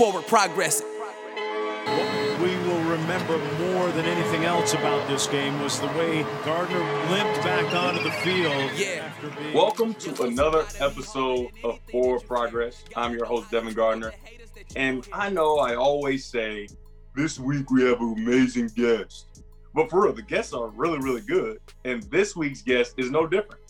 forward progress. What we will remember more than anything else about this game was the way Gardner limped back onto the field. Yeah. Welcome to another episode of Forward Progress. I'm your host, Devin Gardner. And I know I always say, this week we have an amazing guest. But for real, the guests are really, really good. And this week's guest is no different.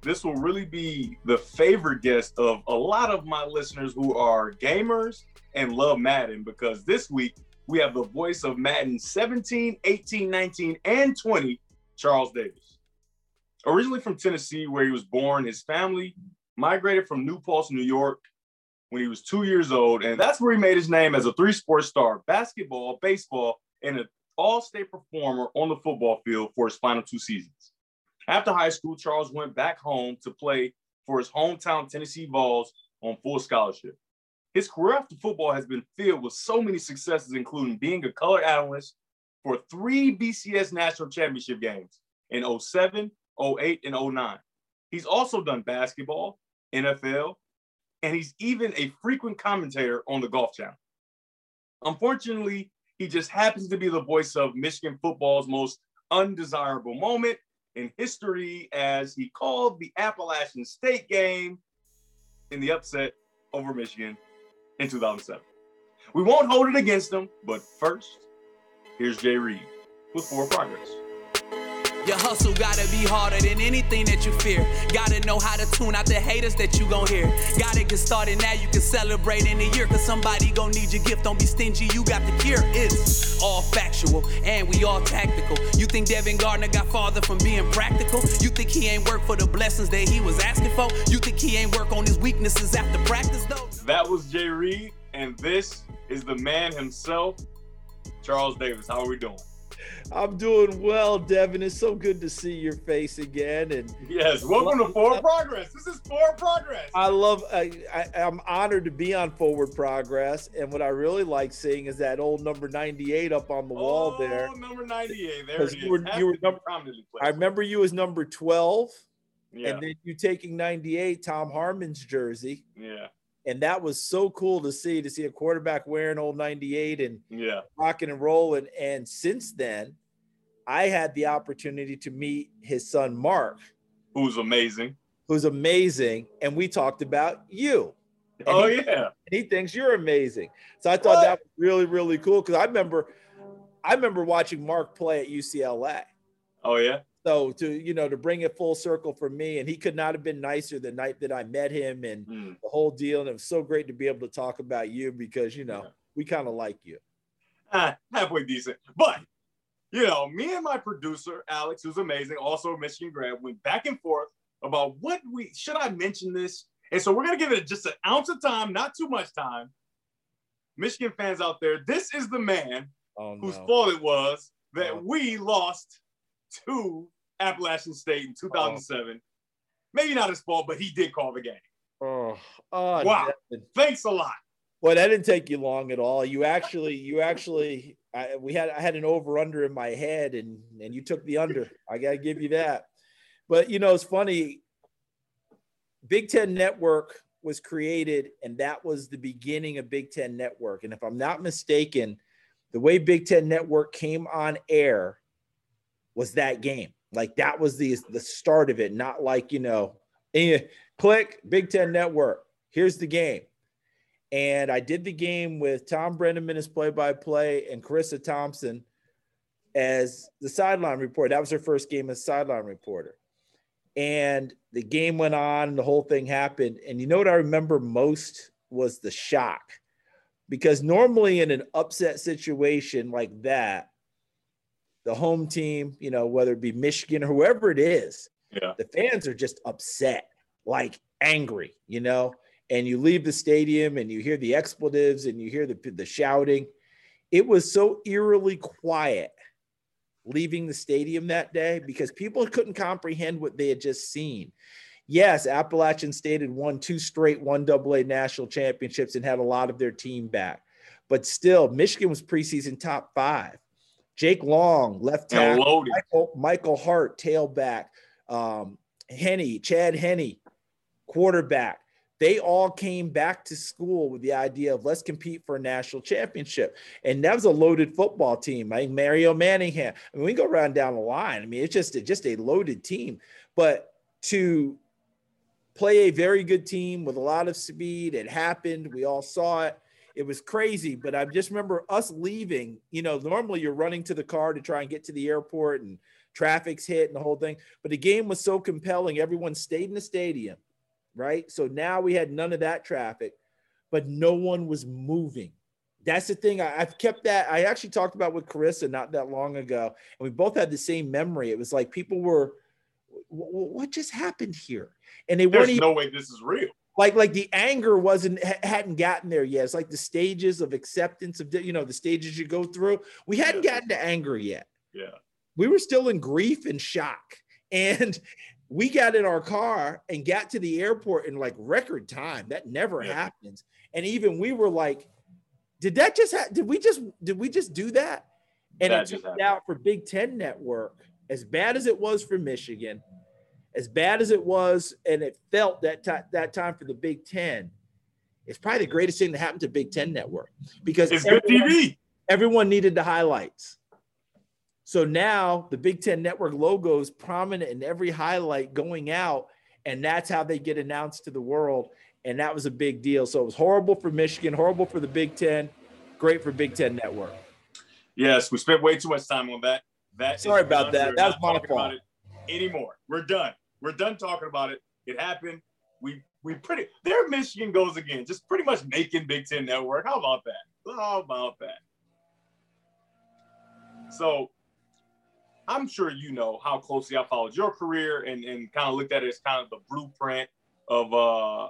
This will really be the favorite guest of a lot of my listeners who are gamers and love Madden because this week we have the voice of Madden 17, 18, 19, and 20, Charles Davis. Originally from Tennessee, where he was born, his family migrated from New Paltz, New York, when he was two years old. And that's where he made his name as a three sport star basketball, baseball, and an all state performer on the football field for his final two seasons. After high school, Charles went back home to play for his hometown Tennessee Vols on full scholarship. His career after football has been filled with so many successes, including being a color analyst for three BCS national championship games in 07, 08, and 09. He's also done basketball, NFL, and he's even a frequent commentator on the Golf Channel. Unfortunately, he just happens to be the voice of Michigan football's most undesirable moment in history as he called the Appalachian State game in the upset over Michigan in 2007. We won't hold it against them, but first, here's Jay Reed with Forward Progress. Your hustle gotta be harder than anything that you fear. Gotta know how to tune out the haters that you gon' hear. Gotta get started now, you can celebrate in a year. Cause somebody gon' need your gift. Don't be stingy, you got the cure. It's all factual and we all tactical. You think Devin Gardner got farther from being practical? You think he ain't work for the blessings that he was asking for? You think he ain't work on his weaknesses after practice though? That was Jay Reed, and this is the man himself, Charles Davis. How are we doing? I'm doing well, Devin. It's so good to see your face again. And Yes, welcome to Forward Progress. This is Forward Progress. I love, I, I, I'm honored to be on Forward Progress. And what I really like seeing is that old number 98 up on the wall oh, there. number 98. There it is. you were- you were number- I remember you as number 12, Yeah, and then you taking 98, Tom Harmon's jersey. yeah, And that was so cool to see, to see a quarterback wearing old 98 and yeah. rocking and rolling. And since then, I had the opportunity to meet his son, Mark. Who's amazing. who's amazing, and we talked about you. And Oh, he, yeah. and he thinks you're amazing. So I thought What? that was really, really cool because I remember, I remember watching Mark play at UCLA. Oh, yeah. So to you know to bring it full circle for me, and he could not have been nicer the night that I met him and Mm. the whole deal. And it was so great to be able to talk about you because you know Yeah. we kind of like you. Ah, halfway decent. But, you know, me and my producer, Alex, who's amazing, also a Michigan grad, went back and forth about what we should I mention this? And so we're going to give it just an ounce of time, not too much time. Michigan fans out there, this is the man Oh whose fault it was that Oh. we lost to Appalachian State in 2007. Maybe not his fault, but he did call the game. Oh, oh Wow. Devin. Thanks a lot. Well, that didn't take you long at all. You actually, you actually, I, we had, I had an over under in my head, and and you took the under. I gotta give you that. But you know, it's funny. Big Ten Network was created, and that was the beginning of Big Ten Network. And if I'm not mistaken, the way Big Ten Network came on air was that game. Like that was the the start of it. Not like you know, click Big Ten Network. Here's the game and I did the game with Thom Brennaman as play-by-play and Charissa Thompson as the sideline reporter. That was her first game as sideline reporter. And the game went on, and the whole thing happened. And you know what I remember most was the shock, because normally in an upset situation like that, the home team, you know, whether it be Michigan or whoever it is, Yeah. the fans are just upset, like angry, you know. And you leave the stadium and you hear the expletives and you hear the the shouting. It was so eerily quiet leaving the stadium that day because people couldn't comprehend what they had just seen. Yes, Appalachian State had won two straight one double A national championships and had a lot of their team back. But still, Michigan was preseason top five. Jake Long, left tackle. Michael, Michael Hart, tailback, um, Henne, Chad Henne, quarterback. they all came back to school with the idea of let's compete for a national championship. And that was a loaded football team. I think Mario Manningham. I mean, we go around down the line. I mean, it's just a, just a loaded team. But to play a very good team with a lot of speed, it happened. We all saw it. It was crazy, but I just remember us leaving. You know, normally you're running to the car to try and get to the airport and traffic's hit and the whole thing. But the game was so compelling, everyone stayed in the stadium right? So now we had none of that traffic, but no one was moving. That's the thing. I, have kept that. I actually talked about with Charissa not that long ago, and we both had the same memory. It was like people were, what just happened here? And they There's weren't. no way this is real. Like, like the anger wasn't hadn't gotten there yet. It's like the stages of acceptance of you know the stages you go through. We hadn't yeah. gotten to anger yet. Yeah, we were still in grief and shock, and we got in our car and got to the airport in like record time. That never yeah. happens. And even we were like, did that just ha- did we just did we just do that? And that it turned out for Big Ten Network, as bad as it was for Michigan, as bad as it was, and it felt that t- that time for the Big Ten, it's probably the greatest thing that happened to Big Ten Network because it's everyone, good TV. Everyone needed the highlights. So now the Big Ten Network logo is prominent in every highlight going out, and that's how they get announced to the world. And that was a big deal. So it was horrible for Michigan, horrible for the Big Ten, great for Big Ten Network. Yes, we spent way too much time on that. That sorry about that. That was my fault. Anymore. We're done. We're done talking about it. It happened. We we pretty there Michigan goes again, just pretty much making Big Ten Network. How about that? How about that? So I'm sure you know how closely I followed your career and, and kind of looked at it as kind of the blueprint of uh,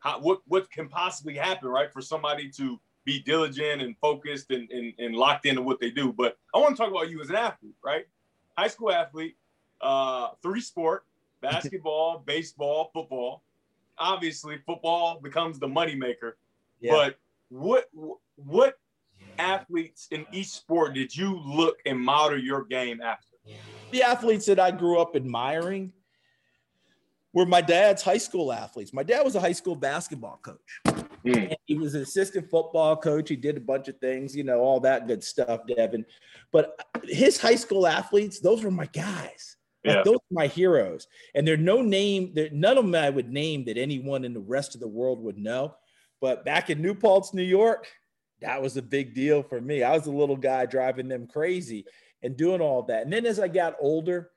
how, what what can possibly happen, right, for somebody to be diligent and focused and, and, and locked into what they do. But I want to talk about you as an athlete, right? High school athlete, uh, three sport, basketball, baseball, football. Obviously, football becomes the moneymaker. Yeah. But what what athletes in each sport did you look and model your game after? The athletes that I grew up admiring were my dad's high school athletes. My dad was a high school basketball coach. Mm. He was an assistant football coach. He did a bunch of things, you know, all that good stuff, Devin. But his high school athletes, those were my guys. Like, yeah. those are my heroes. And there's no name, there, none of them I would name that anyone in the rest of the world would know. But back in New Paltz, New York, that was a big deal for me. I was a little guy driving them crazy and doing all that. And then as I got older,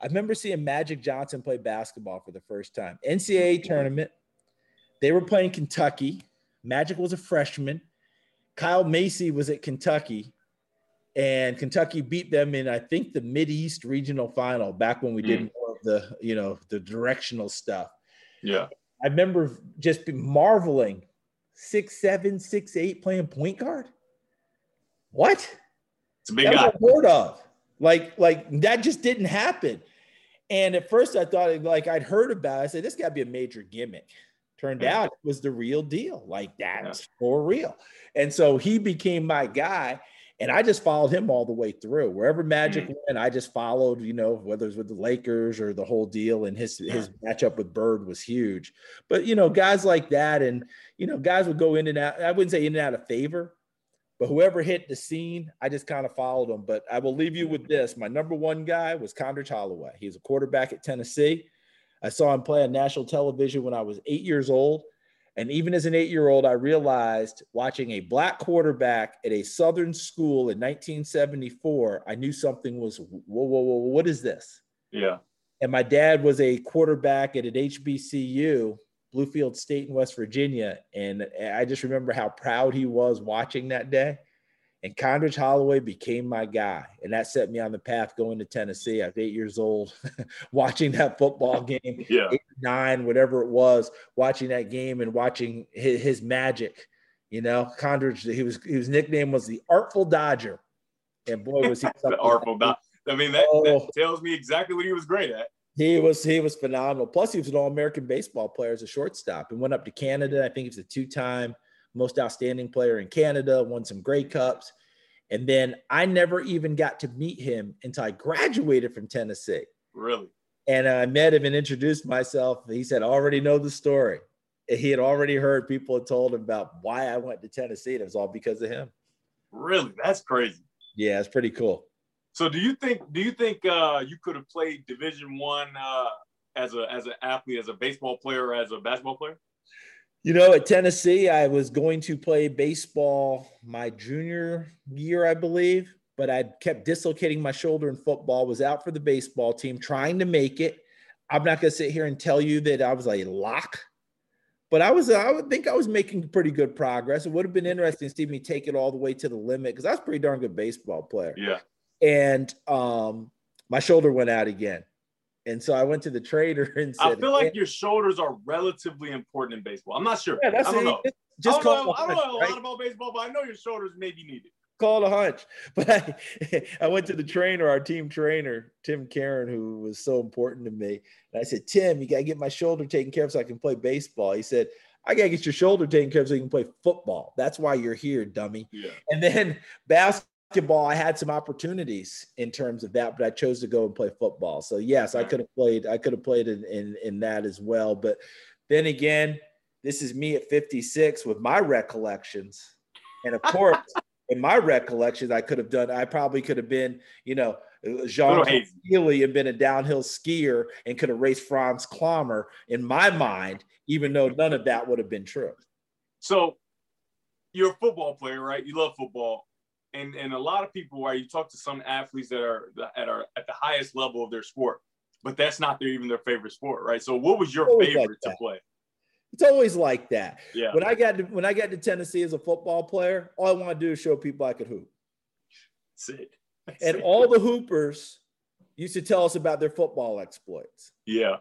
I remember seeing Magic Johnson play basketball for the first time. NCAA mm-hmm. tournament. They were playing Kentucky. Magic was a freshman. Kyle Macy was at Kentucky, and Kentucky beat them in I think the Mid East regional final back when we mm. did more of the you know the directional stuff. Yeah, I remember just marveling six seven six eight playing point guard. What? It's a big guy. Heard of like like that just didn't happen. And at first I thought like I'd heard about. It. I said this got to be a major gimmick. Turned yeah. out it was the real deal. Like that's yeah. for real. And so he became my guy. And I just followed him all the way through. Wherever Magic mm-hmm. went, I just followed, you know, whether it was with the Lakers or the whole deal. And his yeah. his matchup with Bird was huge. But you know, guys like that, and you know, guys would go in and out. I wouldn't say in and out of favor, but whoever hit the scene, I just kind of followed them. But I will leave you with this. My number one guy was Condredge Holloway. He's a quarterback at Tennessee. I saw him play on national television when I was eight years old. And even as an eight year old, I realized watching a black quarterback at a Southern school in 1974, I knew something was, whoa, whoa, whoa, what is this? Yeah. And my dad was a quarterback at an HBCU Bluefield State in West Virginia. And I just remember how proud he was watching that day. And Condredge Holloway became my guy. And that set me on the path going to Tennessee. I was eight years old, watching that football game, yeah. eight, nine, whatever it was, watching that game and watching his, his magic. You know, Condredge, he was his nickname was the Artful Dodger. And boy, was he the Artful Dodger. I mean, that, oh, that tells me exactly what he was great at. He was he was phenomenal. Plus, he was an All-American baseball player as a shortstop and went up to Canada. I think he was a two-time most outstanding player in Canada. Won some Grey Cups, and then I never even got to meet him until I graduated from Tennessee. Really? And I met him and introduced myself. He said, "I already know the story." he had already heard people had told him about why I went to Tennessee. And it was all because of him. Really? That's crazy. Yeah, it's pretty cool. So do you think do you think uh, you could have played Division One uh, as a as an athlete, as a baseball player, as a basketball player? You know, at Tennessee, I was going to play baseball my junior year, I believe, but I kept dislocating my shoulder in football, was out for the baseball team, trying to make it. I'm not going to sit here and tell you that I was a lock, but I was, I would think I was making pretty good progress. It would have been interesting to see me take it all the way to the limit because I was a pretty darn good baseball player. Yeah. And um, my shoulder went out again. And so I went to the trader and said, I feel like your shoulders are relatively important in baseball. I'm not sure. Yeah, that's I don't know. Just, just I don't know, I don't hunch, know a right? lot about baseball, but I know your shoulders may be needed. Call it a hunch. But I, I went to the trainer, our team trainer, Tim Kerin, who was so important to me. And I said, Tim, you got to get my shoulder taken care of so I can play baseball. He said, I got to get your shoulder taken care of so you can play football. That's why you're here, dummy. Yeah. And then basketball, I had some opportunities in terms of that, but I chose to go and play football. So yes, I could have played. I could have played in, in in that as well. But then again, this is me at 56 with my recollections, and of course, in my recollections, I could have done. I probably could have been, you know. Jean. Healy and been a downhill skier and could have raced Franz Klammer in my mind, even though none of that would have been true. So you're a football player, right? You love football. And and a lot of people, right? You talk to some athletes that are that are at the highest level of their sport, but that's not their even their favorite sport, right? So what was your Always like favorite to play? It's always like that. Yeah. When I got to when I got to Tennessee as a football player, all I want to do is show people I could hoop. That's it. That's And it. all the hoopers used to tell us about their football exploits, yeah,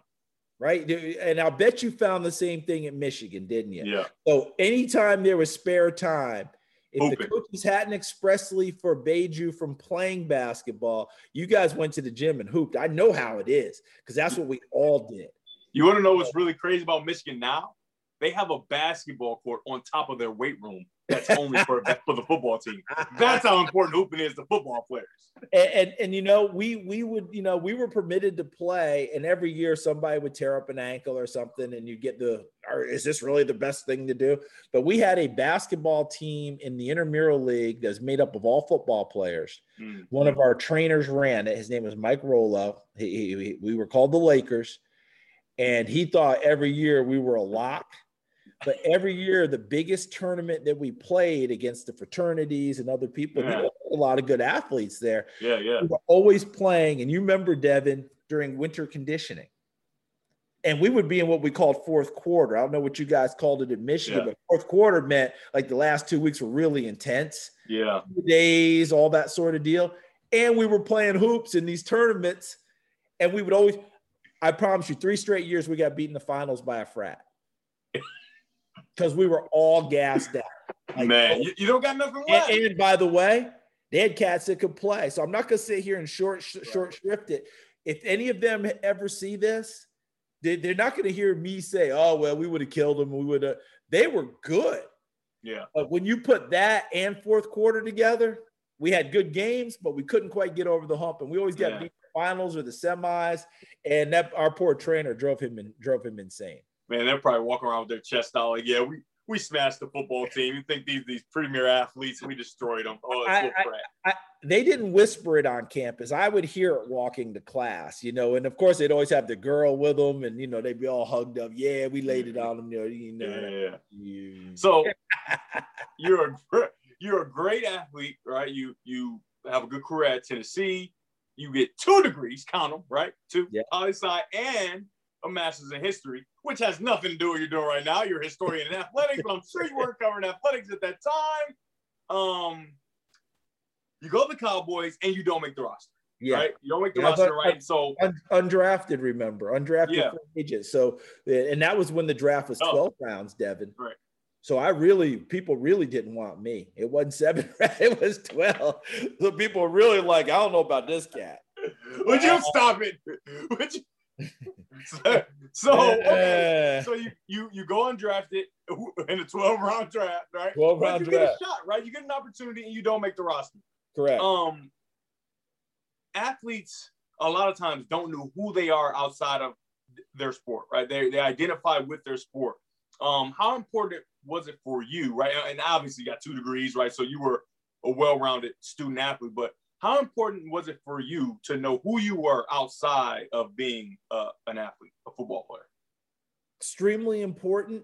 right? And I'll bet you found the same thing at Michigan, didn't you? yeah. So anytime there was spare time, if the coaches hadn't expressly forbade you from playing basketball, you guys went to the gym and hooped. I know how it is because that's what we all did. You want to know what's really crazy about Michigan now? They have a basketball court on top of their weight room that's only for, for the football team. That's how important hooping is to football players. and, and and you know we we would you know we were permitted to play and every year somebody would tear up an ankle or something and you get the or is this really the best thing to do but we had a basketball team in the intramural league that was made up of all football players Mm. one of our trainers ran it his name was mike rollo he, he- he- we were called the lakers and he thought every year we were a lock but every year the biggest tournament that we played against the fraternities and other people Yeah. a lot of good athletes there Yeah, yeah. we were always playing, and you remember Devin during winter conditioning. And we would be in what we called fourth quarter. I don't know what you guys called it in Michigan, Yeah. but fourth quarter meant like the last two weeks were really intense, Yeah. days, all that sort of deal. And we were playing hoops in these tournaments, and we would always. I promise you, three straight years we got beat in the finals by a frat because we were all gassed out. Like, Man, oh, you, you don't got nothing and, left. and by the way, they had cats that could play. So I'm not going to sit here and short sh- short shrift it. If any of them ever see this, they, they're not going to hear me say, "Oh well, we would have killed them. We would have." They were good, yeah. but when you put that and fourth quarter together, we had good games, but we couldn't quite get over the hump, and we always got Yeah. beat the finals or the semis. And that our poor trainer drove him in, drove him insane. Man, they're probably walking around with their chest out like, yeah, we, we smashed the football team. You think these these premier athletes, we destroyed them. Oh, it's I- I- I, they didn't whisper it on campus. I would hear it walking to class, you know, and of course they'd always have the girl with them, and you know they'd be all hugged up. Yeah, we laid it on them. You know, you know. Yeah. So you're a you're a great athlete, right? You you have a good career at Tennessee. You get two degrees, count them, right? Two Yeah. poli sci and a master's in history, which has nothing to do with what you're doing right now. You're a historian in athletics, but I'm sure you weren't covering athletics at that time. Um, you go to the Cowboys and you don't make the roster, yeah, right? You don't make the Yeah, roster, right? So Un- undrafted. Remember, undrafted Yeah. agents. So, and that was when the draft was Oh. twelve rounds, Devin. Right. So I really, people really didn't want me. It wasn't seven, it was twelve. So people were really like, I don't know about this cat. would you stop it? Would you? so, so, okay. So you you you go undrafted in a 12 round draft, right? 12 round you get draft. a shot, right? You get an opportunity and you don't make the roster. Correct. Um, athletes a lot of times don't know who they are outside of their sport, right? They they identify with their sport. um, how important was it for you, right? And obviously, you got two degrees, right? So you were a well-rounded student athlete, but how important was it for you to know who you were outside of being uh, an athlete, a football player? Extremely important,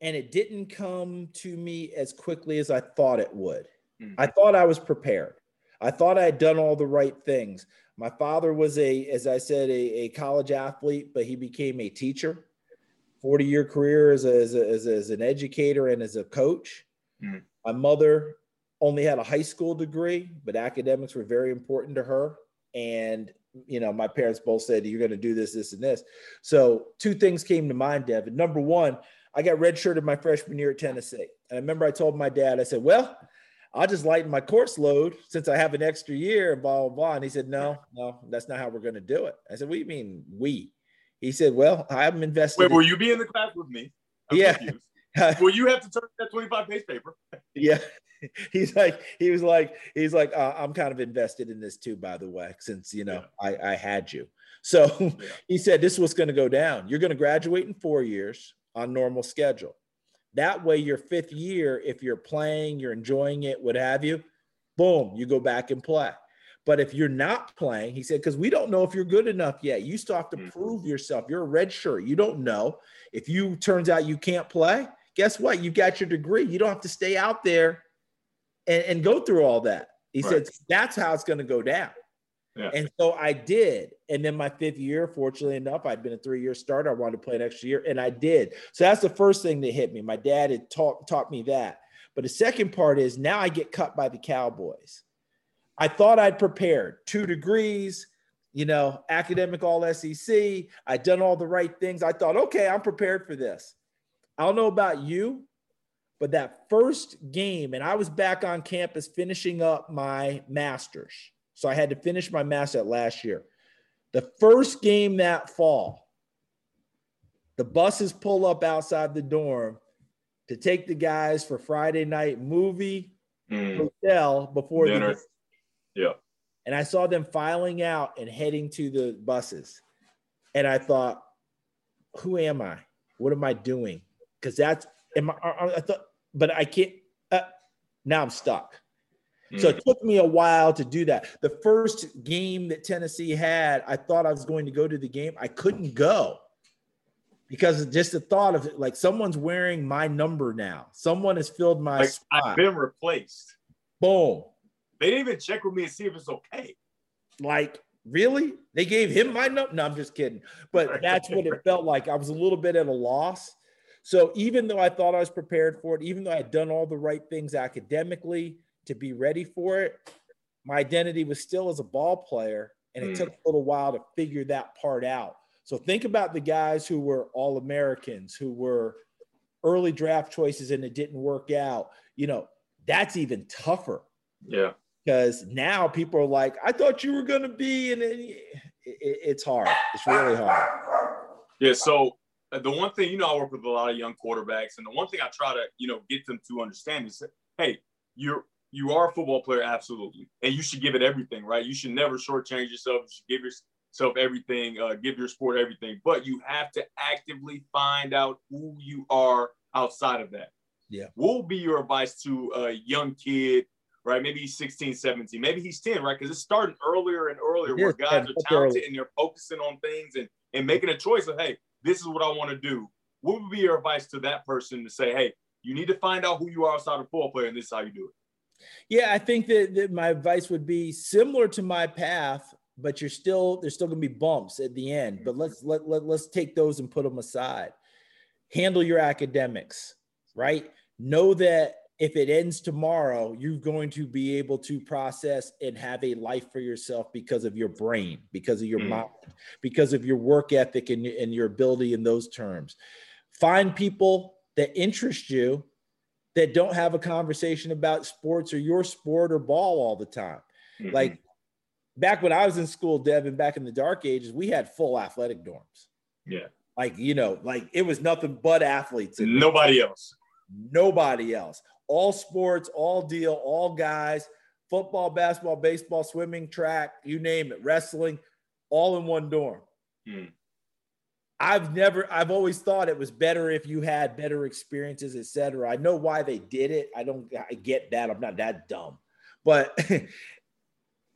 and it didn't come to me as quickly as I thought it would. Mm-hmm. I thought I was prepared. I thought I had done all the right things. My father was a, as I said, a, a college athlete, but he became a teacher. 40 year career as, a, as, a, as, as, an educator and as a coach. Mm. My mother only had a high school degree, but academics were very important to her. And, you know, my parents both said, You're going to do this, this, and this. So, two things came to mind, Devin. Number one, I got redshirted my freshman year at Tennessee. And I remember I told my dad, I said, Well, I'll just lighten my course load since I have an extra year and blah, blah, blah. And he said, No, no, that's not how we're going to do it. I said, What do you mean, we? He said, Well, I'm invested. Wait, will you be in the class with me? I'm yeah. Will you have to turn that 25 page paper? yeah. He's like, he was like, he's like, uh, I'm kind of invested in this too, by the way, since you know yeah. I, I had you. So yeah. he said, This was going to go down. You're going to graduate in four years on normal schedule. That way, your fifth year, if you're playing, you're enjoying it, what have you, boom, you go back and play. But if you're not playing, he said, because we don't know if you're good enough yet. You still have to mm-hmm. prove yourself. You're a red shirt. You don't know. If you turns out you can't play, guess what? You got your degree. You don't have to stay out there and, and go through all that. He right. said, that's how it's going to go down. Yeah. And so I did. And then my fifth year, fortunately enough, I'd been a three year starter. I wanted to play an extra year, and I did. So that's the first thing that hit me. My dad had taught, taught me that. But the second part is now I get cut by the Cowboys. I thought I'd prepared two degrees, you know, academic all SEC. I'd done all the right things. I thought, okay, I'm prepared for this. I don't know about you, but that first game, and I was back on campus finishing up my master's so I had to finish my master last year. The first game that fall, the buses pull up outside the dorm to take the guys for Friday night movie mm. hotel before dinner. The, yeah. And I saw them filing out and heading to the buses. And I thought, who am I? What am I doing? Because that's, am I, I thought, but I can't, uh, now I'm stuck. So it mm. took me a while to do that. The first game that Tennessee had, I thought I was going to go to the game. I couldn't go because just the thought of it, like someone's wearing my number now. Someone has filled my like, spot. I've been replaced. Boom. They didn't even check with me and see if it's okay. Like, really? They gave him my number? No, I'm just kidding. But that's what it felt like. I was a little bit at a loss. So even though I thought I was prepared for it, even though I had done all the right things academically, to be ready for it, my identity was still as a ball player. And it mm. took a little while to figure that part out. So think about the guys who were all Americans, who were early draft choices and it didn't work out. You know, that's even tougher. Yeah. Because now people are like, I thought you were going to be, and it, it, it's hard. It's really hard. Yeah. So the one thing, you know, I work with a lot of young quarterbacks, and the one thing I try to, you know, get them to understand is, hey, you're you are a football player, absolutely, and you should give it everything, right? You should never shortchange yourself. You should give yourself everything, uh, give your sport everything, but you have to actively find out who you are outside of that. Yeah. What will be your advice to a young kid, right? Maybe he's 16, 17, maybe he's 10, right? Because it's starting earlier and earlier where guys are talented and they're focusing on things and, and making a choice of, hey, this is what I want to do. What would be your advice to that person to say, hey, you need to find out who you are outside of football player, and this is how you do it? Yeah, I think that, that my advice would be similar to my path, but you're still there's still gonna be bumps at the end. But let's let, let let's take those and put them aside. Handle your academics, right? Know that if it ends tomorrow, you're going to be able to process and have a life for yourself because of your brain, because of your mm. mind, because of your work ethic and, and your ability in those terms. Find people that interest you that don't have a conversation about sports or your sport or ball all the time. Mm-hmm. Like back when I was in school, Devin, back in the dark ages, we had full athletic dorms. Yeah. Like, you know, like it was nothing but athletes. Nobody else. Nobody else. All sports, all deal, all guys, football, basketball, baseball, swimming, track, you name it, wrestling, all in one dorm. Mm. I've never, I've always thought it was better if you had better experiences, et cetera. I know why they did it. I don't, I get that. I'm not that dumb. But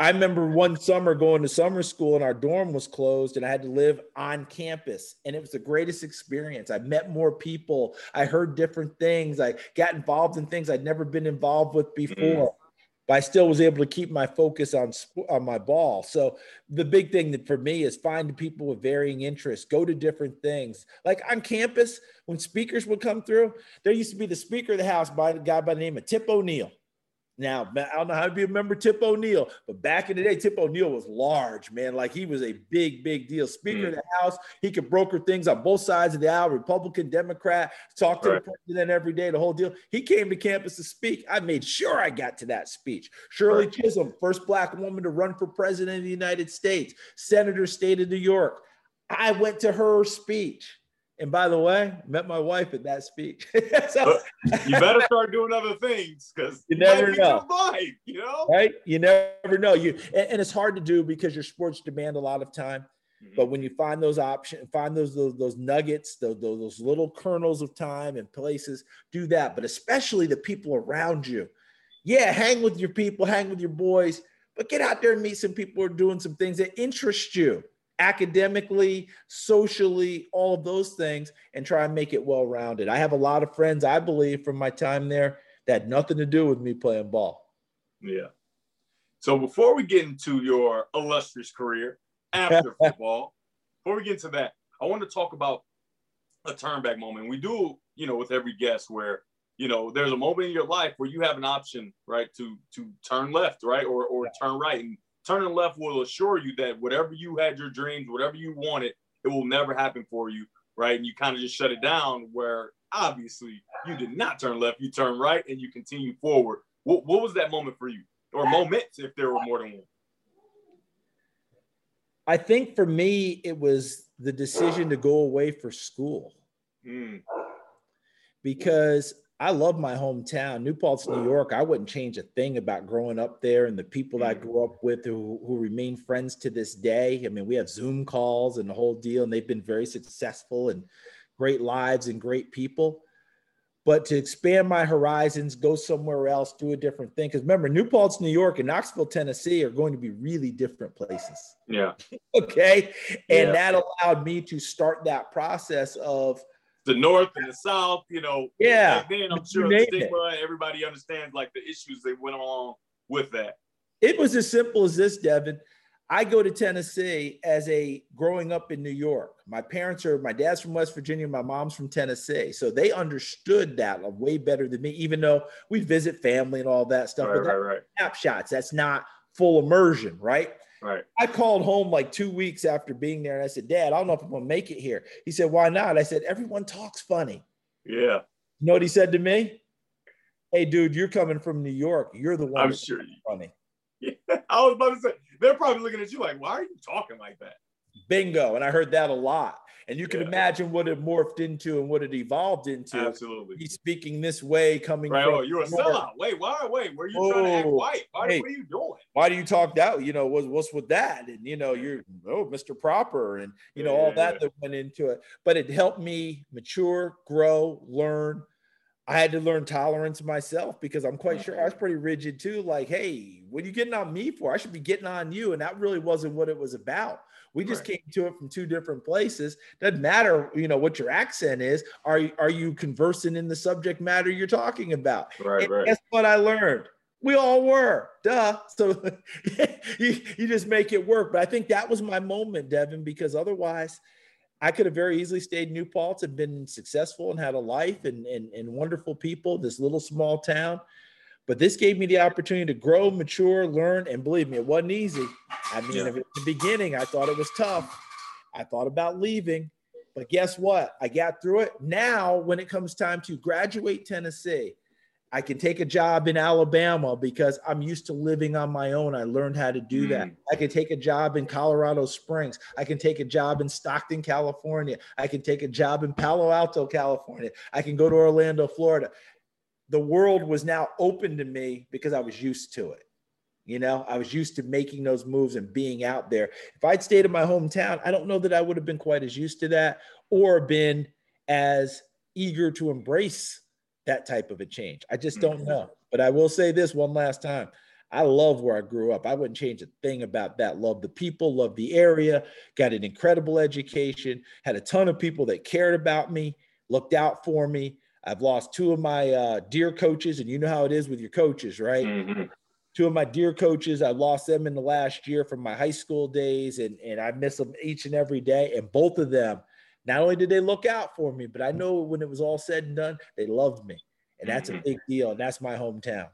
I remember one summer going to summer school and our dorm was closed and I had to live on campus. And it was the greatest experience. I met more people. I heard different things. I got involved in things I'd never been involved with before. Mm but I still was able to keep my focus on on my ball. So the big thing that for me is find people with varying interests, go to different things. Like on campus, when speakers would come through, there used to be the speaker of the house by a guy by the name of Tip O'Neill. Now, I don't know how to remember Tip O'Neill, but back in the day, Tip O'Neill was large, man. Like he was a big, big deal. Speaker mm. of the House, he could broker things on both sides of the aisle, Republican, Democrat, talk to right. the president every day, the whole deal. He came to campus to speak. I made sure I got to that speech. Shirley right. Chisholm, first black woman to run for president of the United States, Senator, state of New York. I went to her speech. And by the way, met my wife at that speech. so, you better start doing other things because you, you never know. Wife, you know, right? You never know. You and, and, it's hard to do because your sports demand a lot of time. Mm-hmm. But when you find those options, find those those, those nuggets, those, those little kernels of time and places, do that. But especially the people around you. Yeah, hang with your people, hang with your boys, but get out there and meet some people who are doing some things that interest you academically, socially, all of those things, and try and make it well rounded. I have a lot of friends, I believe, from my time there that had nothing to do with me playing ball. Yeah. So before we get into your illustrious career after football, before we get into that, I want to talk about a turnback moment. We do, you know, with every guest where, you know, there's a moment in your life where you have an option, right, to to turn left, right, or or turn right. And turning left will assure you that whatever you had your dreams, whatever you wanted, it will never happen for you, right? And you kind of just shut it down where obviously you did not turn left, you turn right and you continue forward. What, what was that moment for you? Or moments if there were more than one? I think for me, it was the decision to go away for school. Mm. Because I love my hometown, New Paltz, New York. I wouldn't change a thing about growing up there and the people that I mm. grew up with who, who remain friends to this day. I mean, we have Zoom calls and the whole deal, and they've been very successful and great lives and great people. But to expand my horizons, go somewhere else, do a different thing. Because remember, New Paltz, New York, and Knoxville, Tennessee are going to be really different places. Yeah. okay. And yeah. that allowed me to start that process of the north and the south, you know. Yeah. then I'm sure the stigma, it. everybody understands like the issues that went along with that. It was as simple as this, Devin. I go to Tennessee as a growing up in New York. My parents are, my dad's from West Virginia, my mom's from Tennessee. So they understood that way better than me, even though we visit family and all that stuff. Right, but right, right. snapshots, that's not full immersion, right? Right. I called home like two weeks after being there and I said, Dad, I don't know if I'm gonna make it here. He said, Why not? I said, Everyone talks funny. Yeah. You know what he said to me? Hey, dude, you're coming from New York. You're the one I'm sure funny. Yeah. I was about to say, they're probably looking at you like, why are you talking like that? Bingo. And I heard that a lot. And you can yeah. imagine what it morphed into and what it evolved into. Absolutely. He's speaking this way, coming right. oh, you're a sellout. Wait, why? Wait, where are you oh, trying to act oh, white? Why, hey, what are you doing? Why do you talk that? You know, what's, what's with that? And you know, you're oh, Mr. Proper, and you know, yeah, all that yeah. that went into it. But it helped me mature, grow, learn. I had to learn tolerance myself because I'm quite sure I was mm-hmm. pretty rigid too. Like, hey, what are you getting on me for? I should be getting on you. And that really wasn't what it was about. We just right. came to it from two different places. Doesn't matter, you know, what your accent is. Are are you conversing in the subject matter you're talking about? Right, and right. Guess what I learned? We all were, duh. So you, you just make it work. But I think that was my moment, Devin, because otherwise, I could have very easily stayed in New Paltz and been successful and had a life and, and, and wonderful people, this little small town. But this gave me the opportunity to grow, mature, learn, and believe me, it wasn't easy. I mean, yeah. at the beginning, I thought it was tough. I thought about leaving, but guess what? I got through it. Now, when it comes time to graduate Tennessee, I can take a job in Alabama because I'm used to living on my own. I learned how to do mm. that. I can take a job in Colorado Springs. I can take a job in Stockton, California. I can take a job in Palo Alto, California. I can go to Orlando, Florida the world was now open to me because I was used to it. You know, I was used to making those moves and being out there. If I'd stayed in my hometown, I don't know that I would have been quite as used to that or been as eager to embrace that type of a change. I just don't know. But I will say this one last time. I love where I grew up. I wouldn't change a thing about that. Love the people, love the area, got an incredible education, had a ton of people that cared about me, looked out for me. I've lost two of my uh, dear coaches, and you know how it is with your coaches, right? Mm-hmm two of my dear coaches. I lost them in the last year from my high school days, and, and I miss them each and every day. And both of them, not only did they look out for me, but I know when it was all said and done, they loved me. And that's a mm-hmm. big deal. And that's my hometown.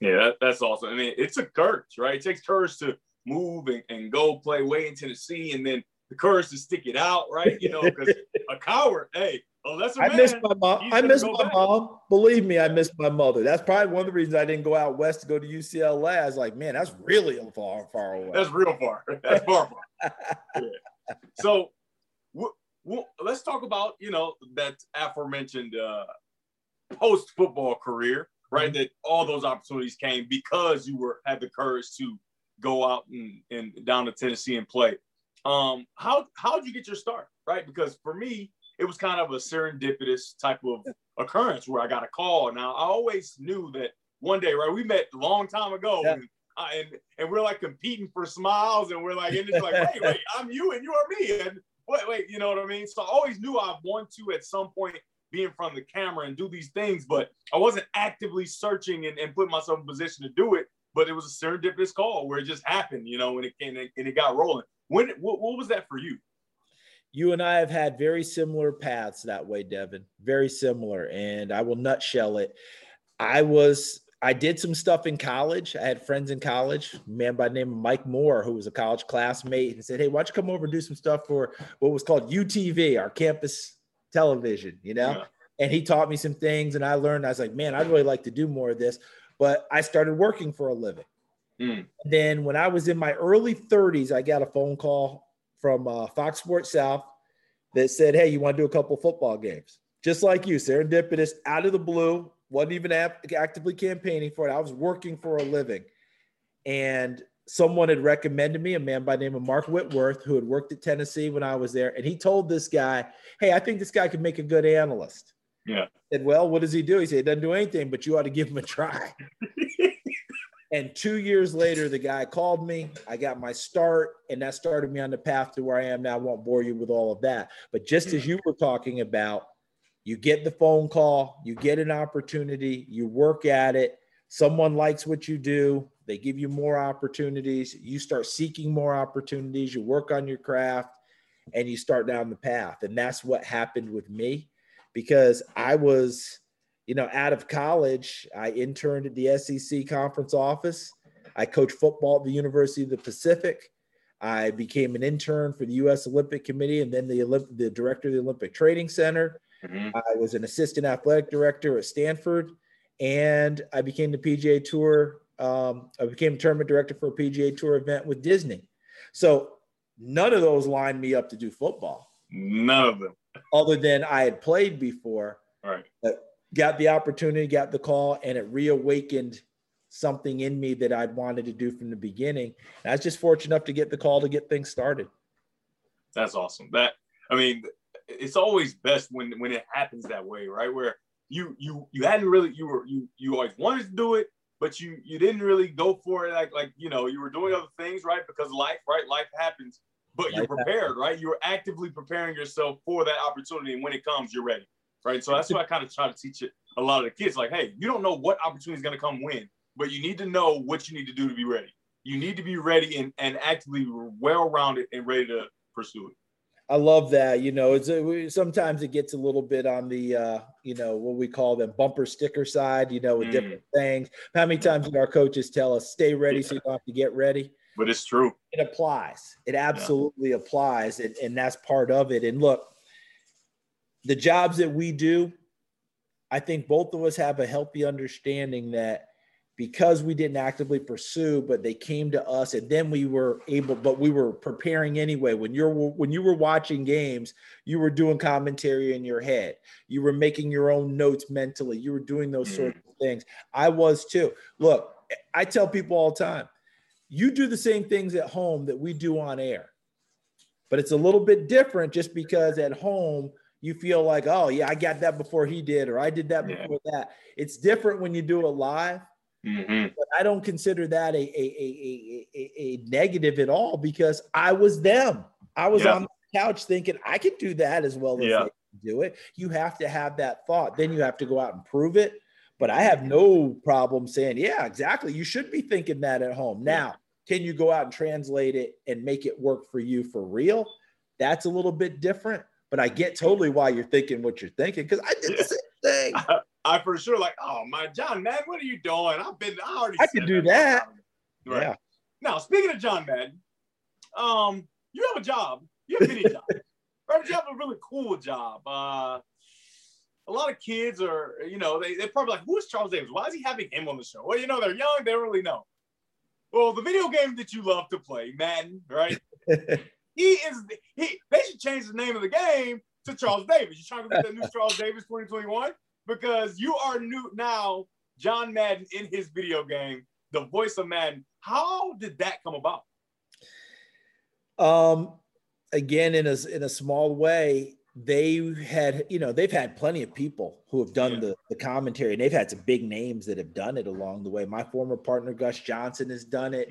Yeah, that, that's awesome. I mean, it's a courage, right? It takes courage to move and, and go play way in Tennessee and then the courage to stick it out, right? You know, because a coward, hey, Oh, that's I miss my mom. I miss my back. mom. Believe me, I miss my mother. That's probably one of the reasons I didn't go out west to go to UCLA. I was like, man, that's really far, far away. That's real far. That's far, far. yeah. So, let's talk about you know that aforementioned uh, post football career, right? Mm-hmm. That all those opportunities came because you were had the courage to go out and, and down to Tennessee and play. Um, how how did you get your start, right? Because for me, it was kind of a serendipitous type of occurrence where I got a call. Now I always knew that one day, right? We met a long time ago, yeah. and, uh, and, and we're like competing for smiles, and we're like, and it's like, wait, wait, I'm you and you are me, and wait, wait, you know what I mean? So I always knew I want to at some point be in front of the camera and do these things, but I wasn't actively searching and, and putting myself in position to do it. But it was a serendipitous call where it just happened, you know, when it and it, and it got rolling. When what, what was that for you? You and I have had very similar paths that way, Devin. Very similar. And I will nutshell it. I was I did some stuff in college. I had friends in college, man by the name of Mike Moore, who was a college classmate, and said, Hey, why don't you come over and do some stuff for what was called UTV, our campus television, you know? Yeah. And he taught me some things and I learned, I was like, man, I'd really like to do more of this. But I started working for a living. Mm. Then when I was in my early 30s, I got a phone call from uh, Fox Sports South that said, "Hey, you want to do a couple football games?" Just like you, serendipitous, out of the blue, wasn't even actively campaigning for it. I was working for a living, and someone had recommended me a man by the name of Mark Whitworth, who had worked at Tennessee when I was there, and he told this guy, "Hey, I think this guy could make a good analyst." Yeah. I said, well, what does he do? He said, he doesn't do anything, but you ought to give him a try. And two years later, the guy called me. I got my start, and that started me on the path to where I am now. I won't bore you with all of that. But just as you were talking about, you get the phone call, you get an opportunity, you work at it. Someone likes what you do, they give you more opportunities. You start seeking more opportunities, you work on your craft, and you start down the path. And that's what happened with me because I was you know, out of college, I interned at the SEC conference office. I coached football at the University of the Pacific. I became an intern for the U.S. Olympic Committee and then the, Olymp- the director of the Olympic Training Center. Mm-hmm. I was an assistant athletic director at Stanford, and I became the PGA Tour. Um, I became a tournament director for a PGA Tour event with Disney. So none of those lined me up to do football. None of them. Other than I had played before. All right. But got the opportunity, got the call, and it reawakened something in me that I'd wanted to do from the beginning. And I was just fortunate enough to get the call to get things started. That's awesome. That I mean, it's always best when when it happens that way, right? Where you you you hadn't really you were you you always wanted to do it, but you you didn't really go for it like like you know you were doing other things, right? Because life, right? Life happens, but life you're prepared, happens. right? You're actively preparing yourself for that opportunity, and when it comes, you're ready right? So that's what I kind of try to teach it a lot of the kids. Like, hey, you don't know what opportunity is going to come when, but you need to know what you need to do to be ready. You need to be ready and, and actively well rounded and ready to pursue it. I love that. You know, it's a, sometimes it gets a little bit on the, uh, you know, what we call them bumper sticker side, you know, with mm. different things. How many times did our coaches tell us, stay ready yeah. so you don't have to get ready? But it's true. It applies. It absolutely yeah. applies. And, and that's part of it. And look, the jobs that we do, I think both of us have a healthy understanding that because we didn't actively pursue, but they came to us, and then we were able, but we were preparing anyway. When you're when you were watching games, you were doing commentary in your head. You were making your own notes mentally. You were doing those mm. sorts of things. I was too. Look, I tell people all the time, you do the same things at home that we do on air, but it's a little bit different just because at home you feel like, oh yeah, I got that before he did, or I did that Yeah. before that. It's different when you do it live. Mhm. But I don't consider that a, a, a, a, a, negative at all because I was them. I was Yeah. on the couch thinking I could do that as well as Yeah. they do it. You have to have that thought. Then you have to go out and prove it. But I have no problem saying, yeah, exactly. You should be thinking that at home. Now, can you go out and translate it and make it work for you for real? That's a little bit different. But I get totally why you're thinking what you're thinking because I did the same thing. I for sure like, oh my John Madden, what are you doing? I've been I already I could do that. Right. Yeah. Now, speaking of John Madden, um, you have a job. You have many jobs. Right? But you have a really cool job. Uh, a lot of kids are, you know, they, they're probably like, who is Charles Davis? Why is he having him on the show? Well, you know, they're young, they don't really know. Well, the video game that you love to play, Madden, right? he is he they should change the name of the game to Charles Davis. You're trying to get the new Charles Davis 2021? Because you are new now, John Madden in his video game, the voice of Madden. How did that come about? Um, again, in a in a small way, they had you know they've had plenty of people who have done Yeah. the the commentary, and they've had some big names that have done it along the way. My former partner Gus Johnson has done it.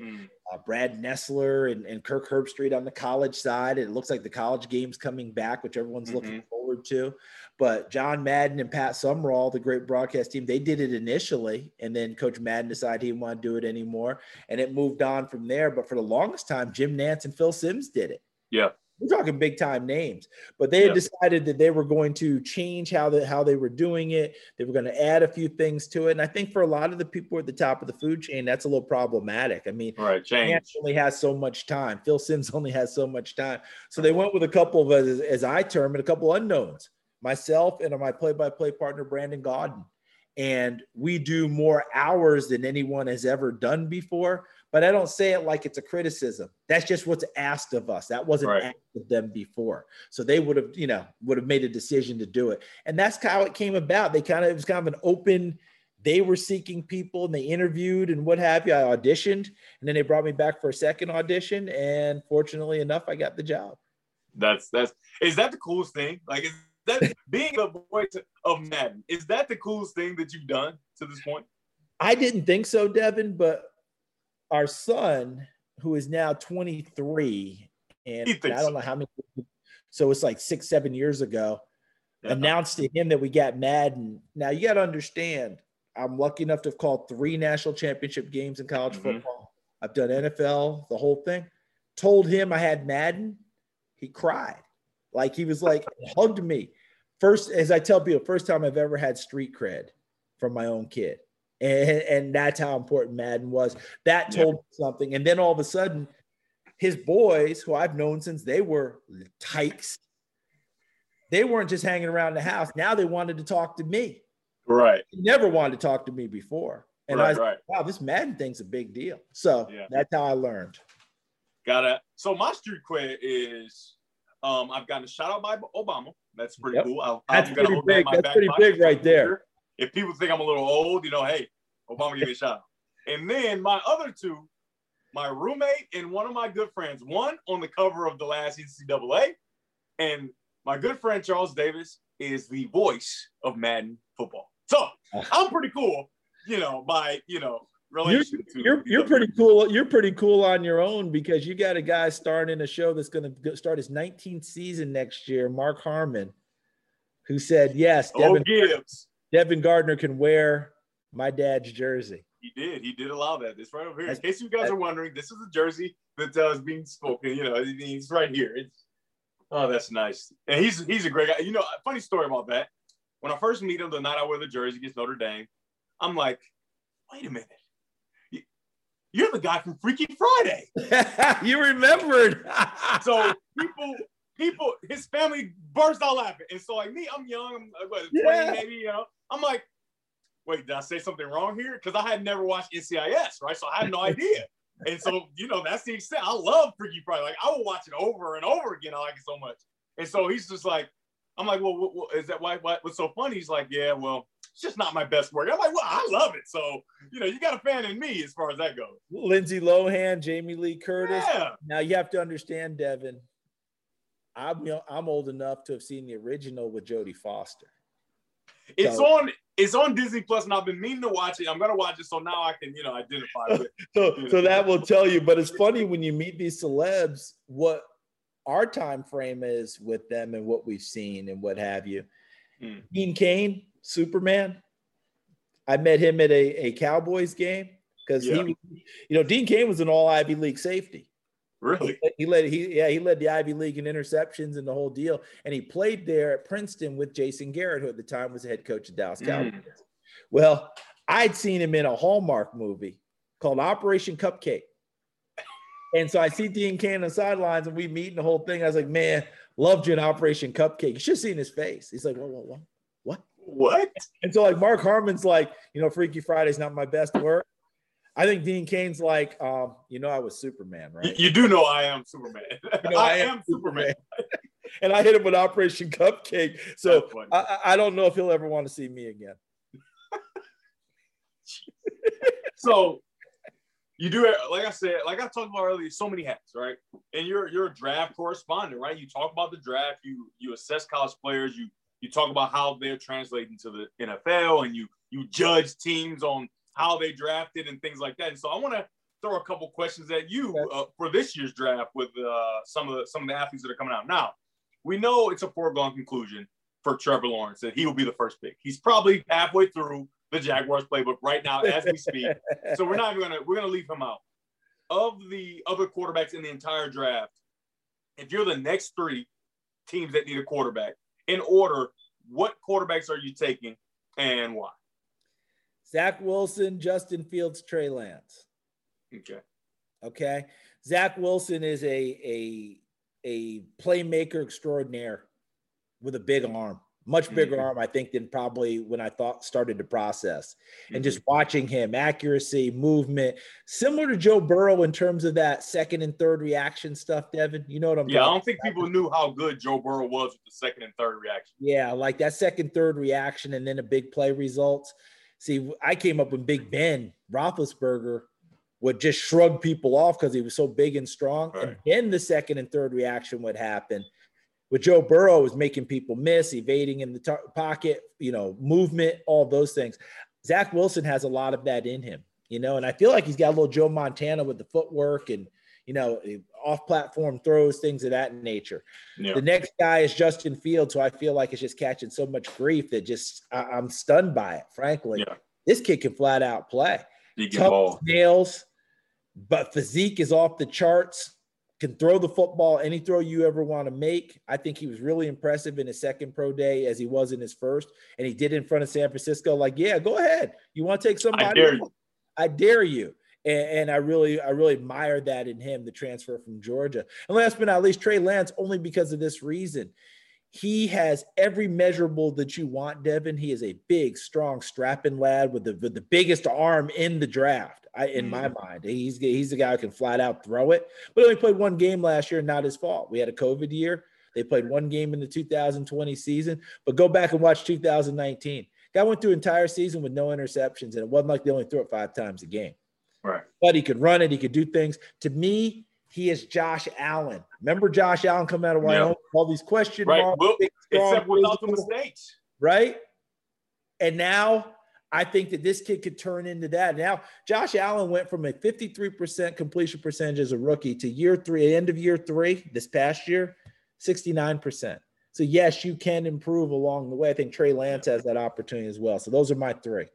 Uh, Brad Nessler and, and Kirk Herbstreit on the college side. It looks like the college game's coming back, which everyone's looking forward to. But John Madden and Pat Summerall, the great broadcast team, they did it initially, and then Coach Madden decided he didn't want to do it anymore, and it moved on from there. But for the longest time, Jim Nantz and Phil Simms did it. Yeah. We're talking big time names, but they had decided that they were going to change how the how they were doing it. They were going to add a few things to it, and I think for a lot of the people at the top of the food chain, that's a little problematic. I mean, Right, change. Only has so much time. Phil Simms only has so much time. So they went with a couple of, as, as I term it, a couple unknowns. Myself and my play-by-play partner Brandon Gaudin, and we do more hours than anyone has ever done before. But I don't say it like it's a criticism. That's just what's asked of us. That wasn't Right. asked of them before. So they would have, you know, would have made a decision to do it. And that's how it came about. They kind of it was kind of an open. They were seeking people and they interviewed and what have you. I auditioned and then they brought me back for a second audition. And fortunately enough, I got the job. That's that's is that the coolest thing? Like is that being the voice of Madden, is that the coolest thing that you've done to this point? I didn't think so, Devin, but our son, who is now 23, and I don't know how many, so it's like six, seven years ago, announced to him that we got Madden. Now you got to understand, I'm lucky enough to have called three national championship games in college Mhm. football. I've done NFL, the whole thing. Told him I had Madden, he cried. Like he was like hugged me. First, as I tell people, first time I've ever had street cred from my own kid. And, and that's how important Madden was. That Yeah. told me something. And then all of a sudden, his boys, who I've known since they were tykes, they weren't just hanging around the house. Now they wanted to talk to me. Right, They never wanted to talk to me before. And I right, was right. wow, this Madden thing's a big deal. So Yeah. that's how I learned. Got it. So my street cred is um I've gotten a shout out by Obama. That's pretty Yep. cool. I, That's I'm gonna pretty that big. my That's back pretty big right there. If people think I'm a little old, you know, hey, Obama gave me a shout out. And then my other two, my roommate and one of my good friends, one on the cover of the last NCAA, and my good friend Charles Davis is the voice of Madden football. So I'm pretty cool, you know, by you know You're, you're, you're pretty cool. You're pretty cool on your own because you got a guy starring in a show that's going to start his 19th season next year, Mark Harmon, who said, Yes, Oh Devin, Gibbs. Devin Gardner can wear my dad's jersey. He did. He did allow that. It's right over here. In case you guys are wondering, this is the jersey that uh, is being spoken. You know, he's right here. It's, oh, that's nice. And he's he's a great guy. You know, funny story about that. When I first meet him, the night I wear the jersey against Notre Dame, I'm like, wait a minute. You- You're the guy from Freaky Friday. you remembered. So people, people, his family burst out laughing. And so like me, I'm young, I'm what, 20 Yeah. maybe, you know. I'm like, wait, did I say something wrong here? Because I had never watched NCIS, right? So I had no idea. And so, you know, that's the extent. I love Freaky Friday. Like I will watch it over and over again. I like it so much. And so he's just like, I'm like, well, what, what, is that why? What, what's so funny? He's like, yeah, well, it's just not my best work. I'm like, well, I love it. So, you know, you got a fan in me as far as that goes. Lindsay Lohan, Jamie Lee Curtis. Yeah. Now you have to understand, Devin. I'm I'm old enough to have seen the original with Jodie Foster. It's So- on. It's on Disney Plus, and I've been meaning to watch it. I'm gonna watch it, so now I can, you know, identify with. it. So, so that will tell you. But it's funny when you meet these celebs, what our time frame is with them and what we've seen and what have you. Hmm. Dean Cain, Superman. I met him at a, a Cowboys game because Yeah. he, you know, Dean Cain was an all Ivy League safety. Really? He led he yeah he led the Ivy League in interceptions and the whole deal, and he played there at Princeton with Jason Garrett, who at the time was the head coach of Dallas Cowboys. Mm. Well, I'd seen him in a Hallmark movie called Operation Cupcake, and so I see Dean Cain on the sidelines, and we meet and the whole thing. I was like, man, loved you in Operation Cupcake. You should have seen his face. He's like, what, what, what, what? What? And so like Mark Harmon's like, you know, Freaky Friday's not my best work. I think Dean Cain's like, um, you know, I was Superman, right? you do know I am Superman. You know, I, am Superman. and I hit him with Operation Cupcake. So I, I- I don't know if he'll ever want to see me again. so you do it like I said, like I talked about earlier, so many hats, right? And you're you're a draft correspondent, right? You talk about the draft, you you assess college players, you you talk about how they're translating to the NFL, and you you judge teams on how they drafted and things like that. And so I want to throw a couple questions at you uh, for this year's draft with uh, some of the some of the athletes that are coming out. Now, we know it's a foregone conclusion for Trevor Lawrence that he will be the first pick. He's probably halfway through the Jaguars playbook right now as we speak. So we're not even gonna we're gonna leave him out. Of the other quarterbacks in the entire draft, if you're the next three teams that need a quarterback, in order, what quarterbacks are you taking and why? Zach Wilson, Justin Fields, Trey Lance. Okay. Okay. Zach Wilson is a a a playmaker extraordinaire with a big arm, much bigger Mhm. arm, I think, than probably when I thought started to process. And Mm-hmm. just watching him, accuracy, movement, similar to Joe Burrow in terms of that second and third reaction stuff, Devin. You know what I'm yeah, I don't think people knew how good Joe Burrow was with the second and third reaction. Yeah, like that second, third reaction, and then a big play results. See, I came up when Big Ben Roethlisberger would just shrug people off because he was so big and strong, and then the second and third reaction would happen. With Joe Burrow, was making people miss, evading in the tar- pocket, you know, movement, all those things. Zach Wilson has a lot of that in him, you know, and I feel like he's got a little Joe Montana with the footwork and you know, off-platform throws, things of that nature. Yeah. The next guy is Justin Fields, who I feel like is just catching so much grief that just I, I'm stunned by it. Frankly, Yeah. this kid can flat out play. He can Tough ball. nails, but physique is off the charts. Can throw the football any throw you ever want to make. I think he was really impressive in his second pro day as he was in his first, and he did it in front of San Francisco. Like, yeah, go ahead. You want to take somebody? dare you. I dare you. And, and I really, I really admire that in him, the transfer from Georgia. And last but not least, Trey Lance, only because of this reason. He has every measurable that you want, Devin. He is a big, strong, strapping lad with the with the biggest arm in the draft. I, in my mm. mind, he's he's the guy who can flat out throw it. But he only played one game last year, not his fault. We had a COVID year. They played one game in the 2020 season. But go back and watch 2019. Guy went through entire season with no interceptions, and it wasn't like they only threw it five times a game Right. but he could run it. He could do things. To me, he is Josh Allen. Remember Josh Allen coming out of. Wyoming? All these question Right. marks, Well, except without the mistakes. right? And now I think that this kid could turn into that. Now, Josh Allen went from a 53% completion percentage as a rookie to year three, end of year three, this past year, 69%. So, yes, you can improve along the way. I think Trey Lance has that opportunity as well. So, those are my three.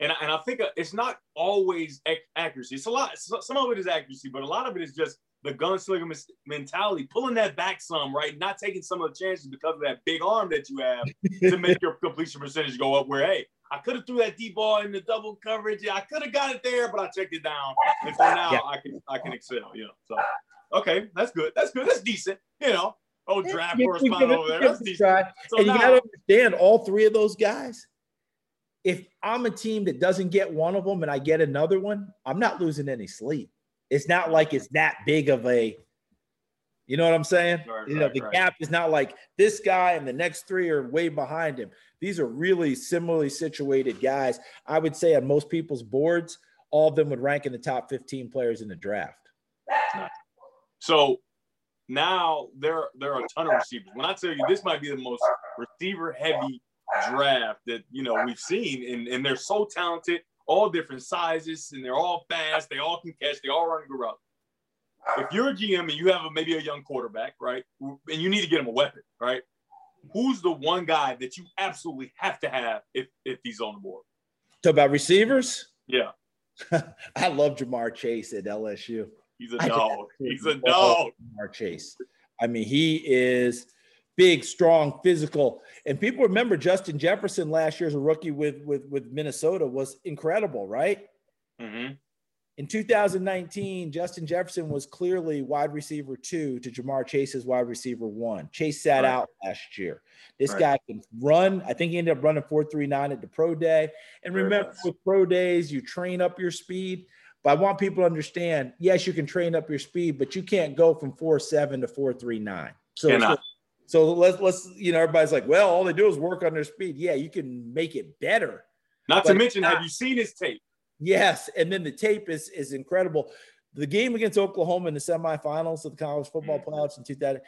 And, and I think uh, it's not always ac- accuracy. It's a lot. Some of it is accuracy, but a lot of it is just the gunslinger mentality, pulling that back some, right? Not taking some of the chances because of that big arm that you have to make your completion percentage go up. Where hey, I could have threw that deep ball in the double coverage. I could have got it there, but I checked it down, and so now Yeah. I can I can excel. You know, so okay, that's good. That's good. That's decent. You know, oh draft correspondent over there. That's decent. try. So and you now, got to understand all three of those guys. If I'm a team that doesn't get one of them and I get another one, I'm not losing any sleep. It's not like it's that big of a, You know what I'm saying? Right, you know, right, the right. gap is not like this guy and the next three are way behind him. These are really similarly situated guys. I would say on most people's boards, all of them would rank in the top 15 players in the draft. So now there there are a ton of receivers. When I tell you this might be the most receiver heavy draft that you know we've seen, and, and they're so talented, all different sizes, and they're all fast, they all can catch, they all run good route. If you're a GM and you have a, maybe a young quarterback, right, and you need to get him a weapon, right? Who's the one guy that you absolutely have to have if if he's on the board? Talk about receivers. Yeah, I love Ja'Marr Chase at LSU. he's a dog. He's a dog. Ja'Marr Chase. I mean, he is big, strong, physical. And people remember Justin Jefferson last year as a rookie with with with Minnesota was incredible, right? hmm In 2019, Justin Jefferson was clearly wide receiver two to Ja'Marr Chase's wide receiver one. Chase sat Right. out last year. This Right. guy can run. I think he ended up running 4.39 at the pro day. And Very remember, fast. with pro days, you train up your speed. But I want people to understand yes, you can train up your speed, but you can't go from 4.7 to 4.39. So, so, let's, let's, you know, everybody's like, well, all they do is work on their speed. Yeah, you can make it better. Not to mention, have you seen his tape? Yes, and then the tape is is incredible. The game against Oklahoma in the semifinals of the college football Mhm. playoffs in 2000,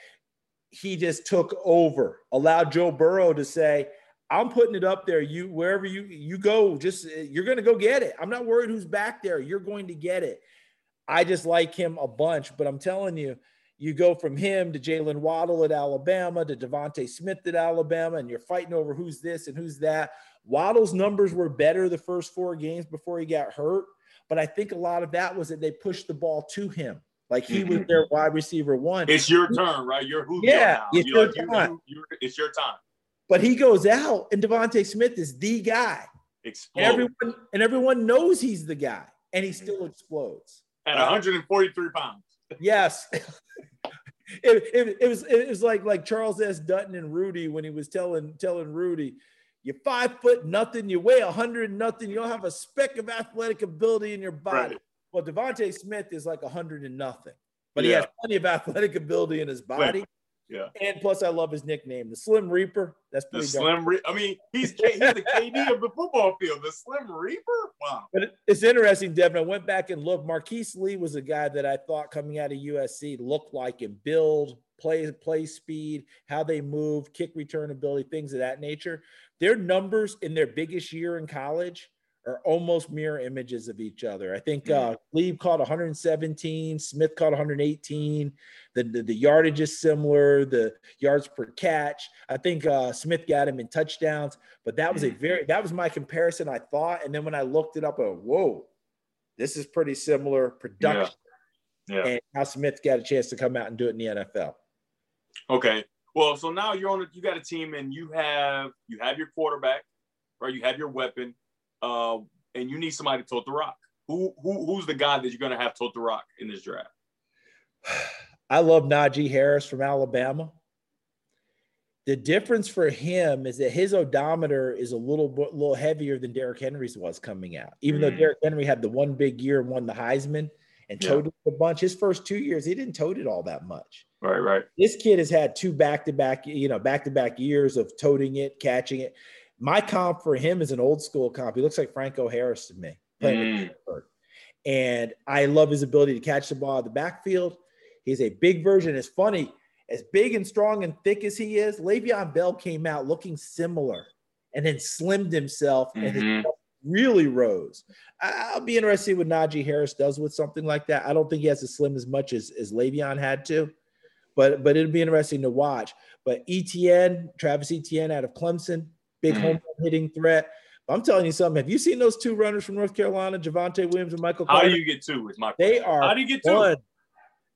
he just took over, allowed Joe Burrow to say, "I'm putting it up there. You wherever you you go, just you're going to go get it. I'm not worried who's back there. You're going to get it." I just like him a bunch, but I'm telling you, you go from him to Jaylen Waddle at Alabama to Devontae Smith at Alabama, and you're fighting over who's this and who's that. Waddle's numbers were better the first four games before he got hurt, but I think a lot of that was that they pushed the ball to him. Like he was their wide receiver one. It's your turn, right? You're who? Yeah, now. it's You're your like, time. you- you're- it's your time. But he goes out, and Devontae Smith is the guy. Explode everyone and everyone knows he's the guy, and he mm-hmm. still explodes. at 143 pounds. Yes. it, it, it was it was like like Charles S. Dutton and Rudy when he was telling telling Rudy, you're five foot nothing, you weigh a hundred nothing, you don't have a speck of athletic ability in your body. Right. Well, Devontae Smith is like a hundred and nothing, but he has plenty of athletic ability in his body. Yeah. And plus, I love his nickname, the Slim Reaper. That's The pretty dope. Slim Re- I mean, he's, he's the KD of the football field. The Slim Reaper? Wow. But it's interesting, Devin. I went back and looked. Marquise Lee was a guy that I thought coming out of USC looked like him. Build, play, play speed, how they move, kick return ability, things of that nature. Their numbers in their biggest year in college are almost mirror images of each other. I think uh, Lee caught 117, Smith caught 118. The, the, the yardage is similar, the yards per catch. I think uh, Smith got him in touchdowns, but that was a very, that was my comparison, I thought. And then when I looked it up, I went, whoa, this is pretty similar production. Yeah. And how Smith got a chance to come out and do it in the NFL. Okay. Well, so now you're on. A, you got a team, and you have you have your quarterback, right? You have your weapon, uh, and you need somebody to tote the rock. Who who who's the guy that you're going to have tote the rock in this draft? I love Najee Harris from Alabama. The difference for him is that his odometer is a little bit, little heavier than Derrick Henry's was coming out. Even though Mm. Derrick Henry had the one big year and won the Heisman and Yeah. toted it a bunch, his first two years he didn't tote it all that much. Right, right. This kid has had two back-to-back, you know, back-to-back years of toting it, catching it. My comp for him is an old school comp. He looks like Franco Harris to me. playing with Mm. Pittsburgh. And I love his ability to catch the ball of the backfield. He's a big version. It's funny, as big and strong and thick as he is, Le'Veon Bell came out looking similar and then slimmed himself and his Mhm. really rose. I'll be interested to see what Najee Harris does with something like that. I don't think he has to slim as much as, as Le'Veon had to, but but it'll be interesting to watch. But Etienne, Travis Etienne out of Clemson, big Mhm. home run hitting threat. But I'm telling you something. Have you seen those two runners from North Carolina, Javonte Williams and Michael How Carter? do you get two? Is my they are How do you get two? fun.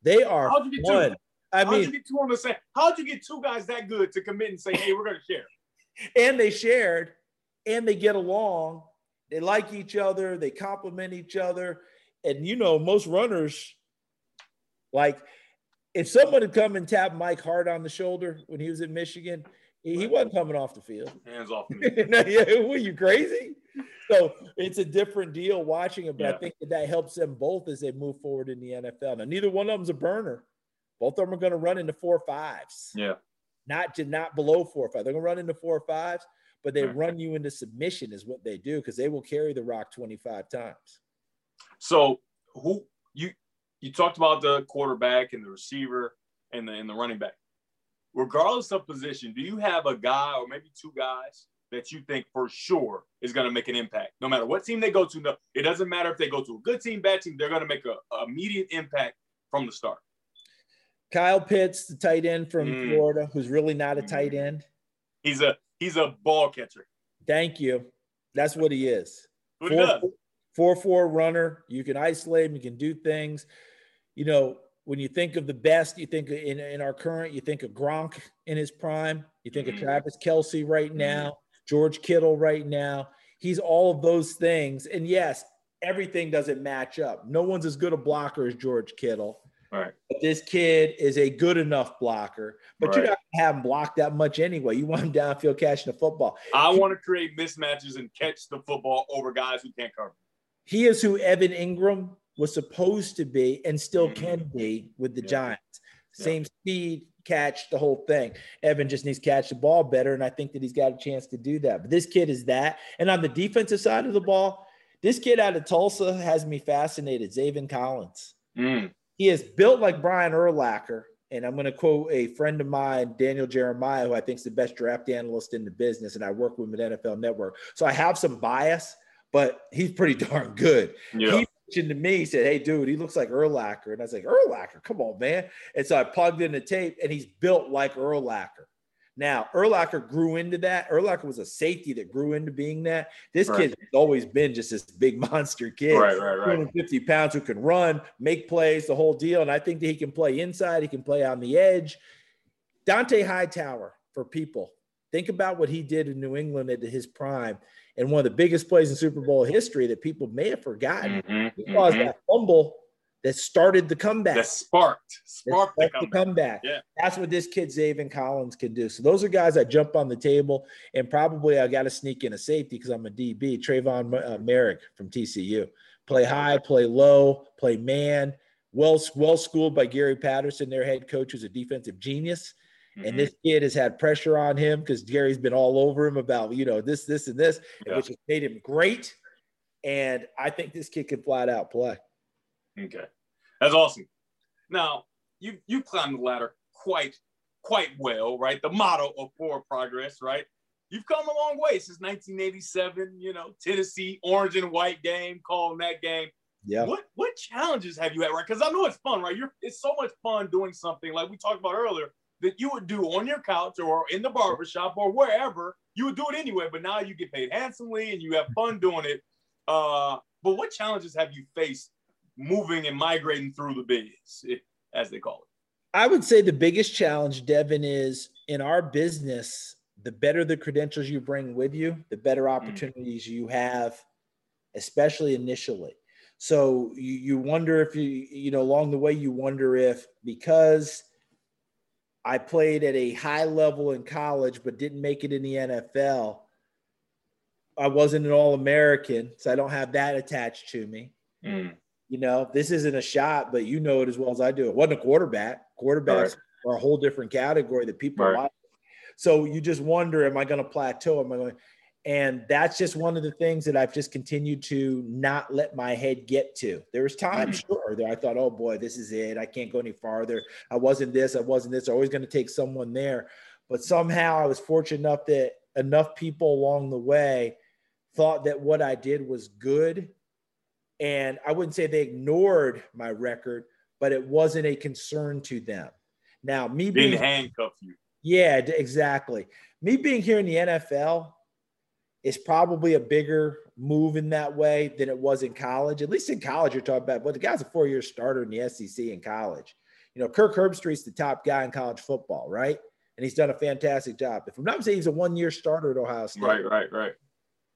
They are How'd you get two? fun. I How'd you get two on the same? How'd you get two guys that good to commit and say, "Hey, we're going to share"? and they shared and they get along. They like each other. They complement each other. And you know, most runners, like if someone had come and tapped Mike Hart on the shoulder when he was in Michigan, he, he wasn't coming off the field. Hands off me. No, yeah, were you crazy? So it's a different deal watching him, but Yeah. I think that, that helps them both as they move forward in the NFL. Now, neither one of them's a burner, Both of them are going to run into four fives. Yeah. Not to not below four or five. They're going to run into four or fives, but they run you into submission is what they do because they will carry the rock 25 times. So who you you talked about the quarterback and the receiver and the and the running back. Regardless of position, do you have a guy or maybe two guys that you think for sure is going to make an impact? No matter what team they go to, no, it doesn't matter if they go to a good team, bad team, they're going to make a, a immediate impact from the start. Kyle Pitts, the tight end from Mm. Florida, who's really not a tight end. He's a he's a ball catcher. Thank you. That's what he is. What Four, does. four four runner. You can isolate him. You can do things. You know, when you think of the best, you think in, in our current, you think of Gronk in his prime. You think of mm-hmm. Travis Kelce right mm-hmm. now, George Kittle right now. He's all of those things. And yes, everything doesn't match up. No one's as good a blocker as George Kittle. Right. But this kid is a good enough blocker. But you're not gonna have him block that much anyway. You want him downfield catching the football. I want to create mismatches and catch the football over guys who can't cover. He is who Evan Engram was supposed to be and still Mhm. can be with the Yeah. Giants. Yeah. Same speed, catch the whole thing. Evan just needs to catch the ball better, and I think that he's got a chance to do that. But this kid is that. And on the defensive side of the ball, this kid out of Tulsa has me fascinated. Zaven Collins. Mm. He is built like Brian Urlacher. And I'm going to quote a friend of mine, Daniel Jeremiah, who I think is the best draft analyst in the business. And I work with him at NFL Network. So I have some bias, but he's pretty darn good. Yeah. He mentioned to me, he said, Hey, dude, he looks like Urlacher. And I was like, Urlacher, come on, man. And so I plugged in the tape and he's built like Urlacher. Now, Urlacher grew into that. Urlacher was a safety that grew into being that. This Right. kid's always been just this big monster kid. Right, right, right. 250 pounds who can run, make plays, the whole deal. And I think that he can play inside, he can play on the edge. Dont'a Hightower for people. Think about what he did in New England at his prime and one of the biggest plays in Super Bowl history that people may have forgotten. Mhm, He caused mhm. that fumble that started the comeback. That sparked, That sparked the sparked the comeback. comeback. Yeah. That's what this kid Zaven Collins can do. So those are guys that jump on the table, and probably I got to sneak in a safety because I'm a DB. Trayvon uh, Moehrig from TCU, play high, play low, play man. Well, well schooled by Gary Patterson, their head coach, who's a defensive genius. And mm-hmm. this kid has had pressure on him because Gary's been all over him about you know this, this, and this, Yeah. which has made him great. And I think this kid can flat out play. Okay, that's awesome. Now you you climbed the ladder quite quite well, right? The motto of forward progress, right? You've come a long way since 1987. You know, Tennessee orange and white game, calling that game. Yeah. What what challenges have you had, right? Because I know it's fun, right? You're it's so much fun doing something like we talked about earlier that you would do on your couch or in the barbershop or wherever. You would do it anyway, but now you get paid handsomely and you have fun doing it. Uh, but what challenges have you faced moving and migrating through the biz, as they call it? I would say the biggest challenge, Devin, is in our business, the better the credentials you bring with you, the better opportunities you have, especially initially. So you, you wonder if you, you know, along the way, you wonder if because I played at a high level in college but didn't make it in the NFL, I wasn't an All American, so I don't have that attached to me. Hmm. You know, this isn't a shot, but you know it as well as I do. It wasn't a quarterback. Quarterbacks are a whole different category that people Right. like. So you just wonder, am I going to plateau? Am I going? And that's just one of the things that I've just continued to not let my head get to. There was times, mm-hmm. sure, that I thought, oh boy, this is it. I can't go any farther. I wasn't this. I wasn't this. I'm always going to take someone there. But somehow I was fortunate enough that enough people along the way thought that what I did was good. And I wouldn't say they ignored my record, but it wasn't a concern to them. Now, me being Didn't handcuff you. yeah, exactly. Me being here in the NFL is probably a bigger move in that way than it was in college. At least in college, you're talking about, well, the guy's a four year starter in the SEC in college. You know, Kirk Herbstreit's the top guy in college football, right? And he's done a fantastic job. If I'm not mistaken, he's a one year starter at Ohio State Right, right, right.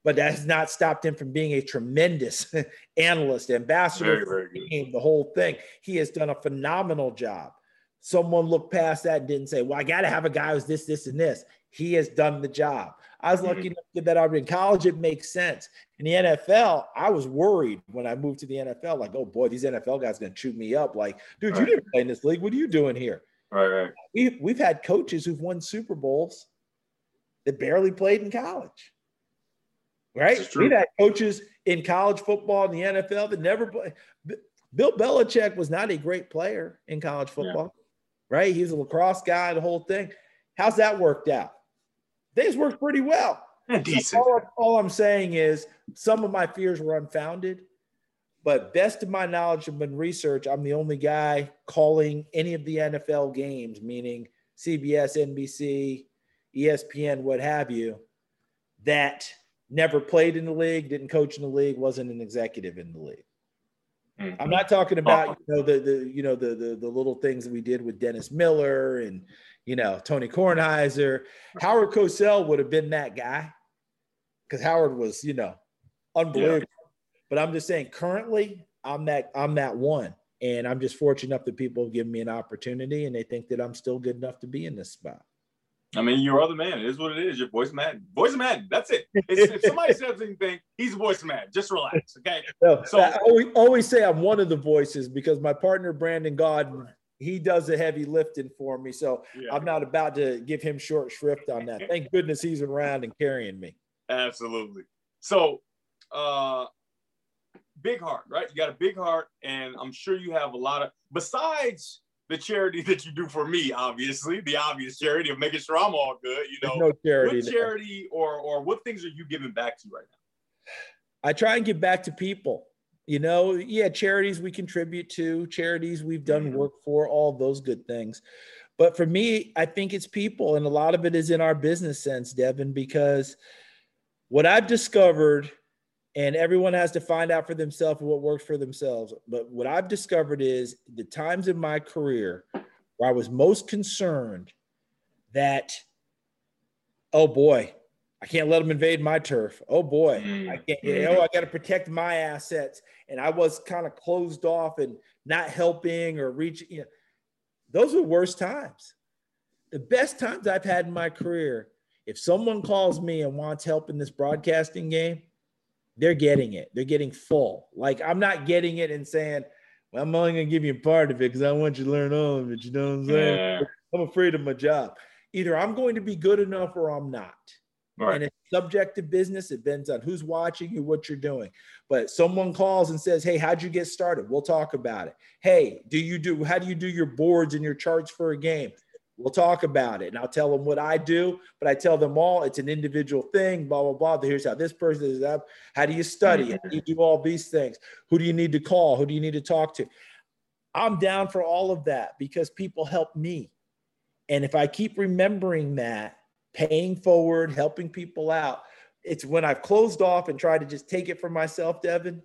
but that has not stopped him from being a tremendous analyst, ambassador, Very, very game, the whole thing. He has done a phenomenal job. Someone looked past that and didn't say, "Well, I got to have a guy who's this, this, and this." he has done the job. I was lucky mm-hmm. enough to get that opportunity. In college, it makes sense. In the NFL, I was worried when I moved to the NFL, like, oh boy, these NFL guys gonna chew me up. Like, dude, right. you didn't play in this league. What are you doing here? Right, right. We, we've had coaches who've won Super Bowls that barely played in college. Right? We've had coaches in college football in the NFL that never played. Bill Belichick was not a great player in college football, yeah. right? He was a lacrosse guy, the whole thing. How's that worked out? Things worked pretty well. Decent. All, all, I'm saying is some of my fears were unfounded, but best of my knowledge and research, I'm the only guy calling any of the NFL games, meaning CBS, NBC, ESPN, what have you, that never played in the league, didn't coach in the league, wasn't an executive in the league. Mm-hmm. I'm not talking about you know the the you know the, the the little things that we did with Dennis Miller and you know Tony Kornheiser. Howard Cosell would have been that guy because Howard was you know unbelievable. Yeah. But I'm just saying, currently, I'm that I'm that one, and I'm just fortunate enough that people have given me an opportunity, and they think that I'm still good enough to be in this spot. I mean, you're the man. It is what it is. Your voice man. Voice man. That's it. It's, if somebody says anything, he's voice man. Just relax. Okay. No, so I always, always say I'm one of the voices because my partner Brandon Gaudin, he does the heavy lifting for me. So yeah. I'm not about to give him short shrift on that. Thank goodness he's around and carrying me. Absolutely. So uh big heart, right? You got a big heart, and I'm sure you have a lot of besides the charity that you do for me, obviously, the obvious charity of making sure I'm all good. You know, no charity. What charity or or what things are you giving back to right now? I try and give back to people. You know, yeah, charities we contribute to, charities we've done mm-hmm. work for, all those good things. But for me, I think it's people, and a lot of it is in our business sense, Devin, because what I've discovered and everyone has to find out for themselves what works for themselves. But what I've discovered is the times in my career where I was most concerned that, oh boy, I can't let them invade my turf. Oh boy, I mm-hmm. can't. You mm-hmm. know, I got to protect my assets, and I was kind of closed off and not helping or reaching. You know, those are worst times. The best times I've had in my career. If someone calls me and wants help in this broadcasting game, they're getting it. They're getting full. Like I'm not getting it and saying, well, I'm only gonna give you part of it because I want you to learn all of it. You know what I'm saying? Yeah. I'm afraid of my job. Either I'm going to be good enough or I'm not. Right. And it's subject to business. It depends on who's watching you, what you're doing. But someone calls and says, Hey, how'd you get started? We'll talk about it. Hey, do you do how do you do your boards and your charts for a game? We'll talk about it. And I'll tell them what I do, but I tell them all it's an individual thing, blah, blah, blah. Here's how this person is up. How do you study it? Mm-hmm. you do all these things? Who do you need to call? Who do you need to talk to? I'm down for all of that because people help me. And if I keep remembering that, paying forward, helping people out, it's when I've closed off and tried to just take it for myself, Devin,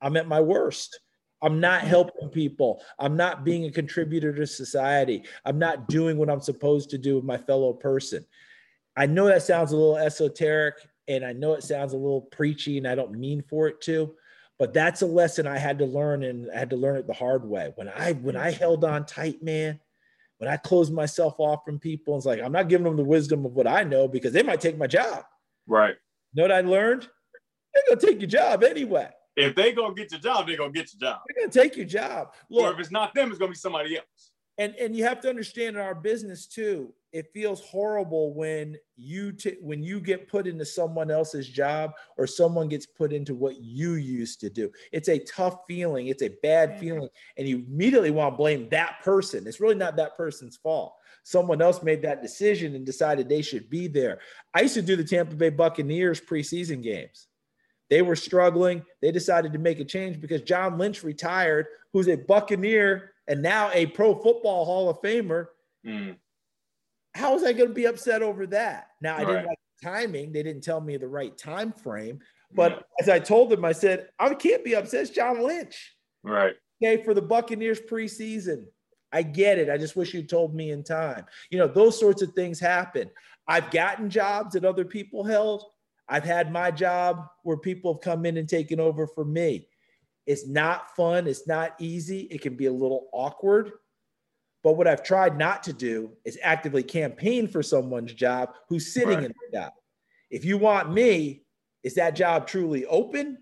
I'm at my worst. I'm not helping people. I'm not being a contributor to society. I'm not doing what I'm supposed to do with my fellow person. I know that sounds a little esoteric and I know it sounds a little preachy and I don't mean for it to, but that's a lesson I had to learn and I had to learn it the hard way. When I when I held on tight, man, when I closed myself off from people, it's like I'm not giving them the wisdom of what I know because they might take my job. Right. You know what I learned? They're gonna take your job anyway if they gonna get your job, they're gonna get your job. They're gonna take your job. Look, or if it's not them, it's gonna be somebody else. And and you have to understand in our business too, it feels horrible when you t- when you get put into someone else's job or someone gets put into what you used to do. It's a tough feeling. It's a bad mm-hmm. feeling, and you immediately want to blame that person. It's really not that person's fault. Someone else made that decision and decided they should be there. I used to do the Tampa Bay Buccaneers preseason games. They were struggling. They decided to make a change because John Lynch retired, who's a Buccaneer and now a Pro Football Hall of Famer. Mm. How was I going to be upset over that? Now, I didn't right. like the timing. They didn't tell me the right time frame. But yeah. as I told them, I said, I can't be upset. It's John Lynch. Right. Okay, for the Buccaneers preseason. I get it. I just wish you told me in time. You know, those sorts of things happen. I've gotten jobs that other people held. I've had my job where people have come in and taken over for me. It's not fun. It's not easy. It can be a little awkward. But what I've tried not to do is actively campaign for someone's job who's sitting right. in the job. If you want me, is that job truly open?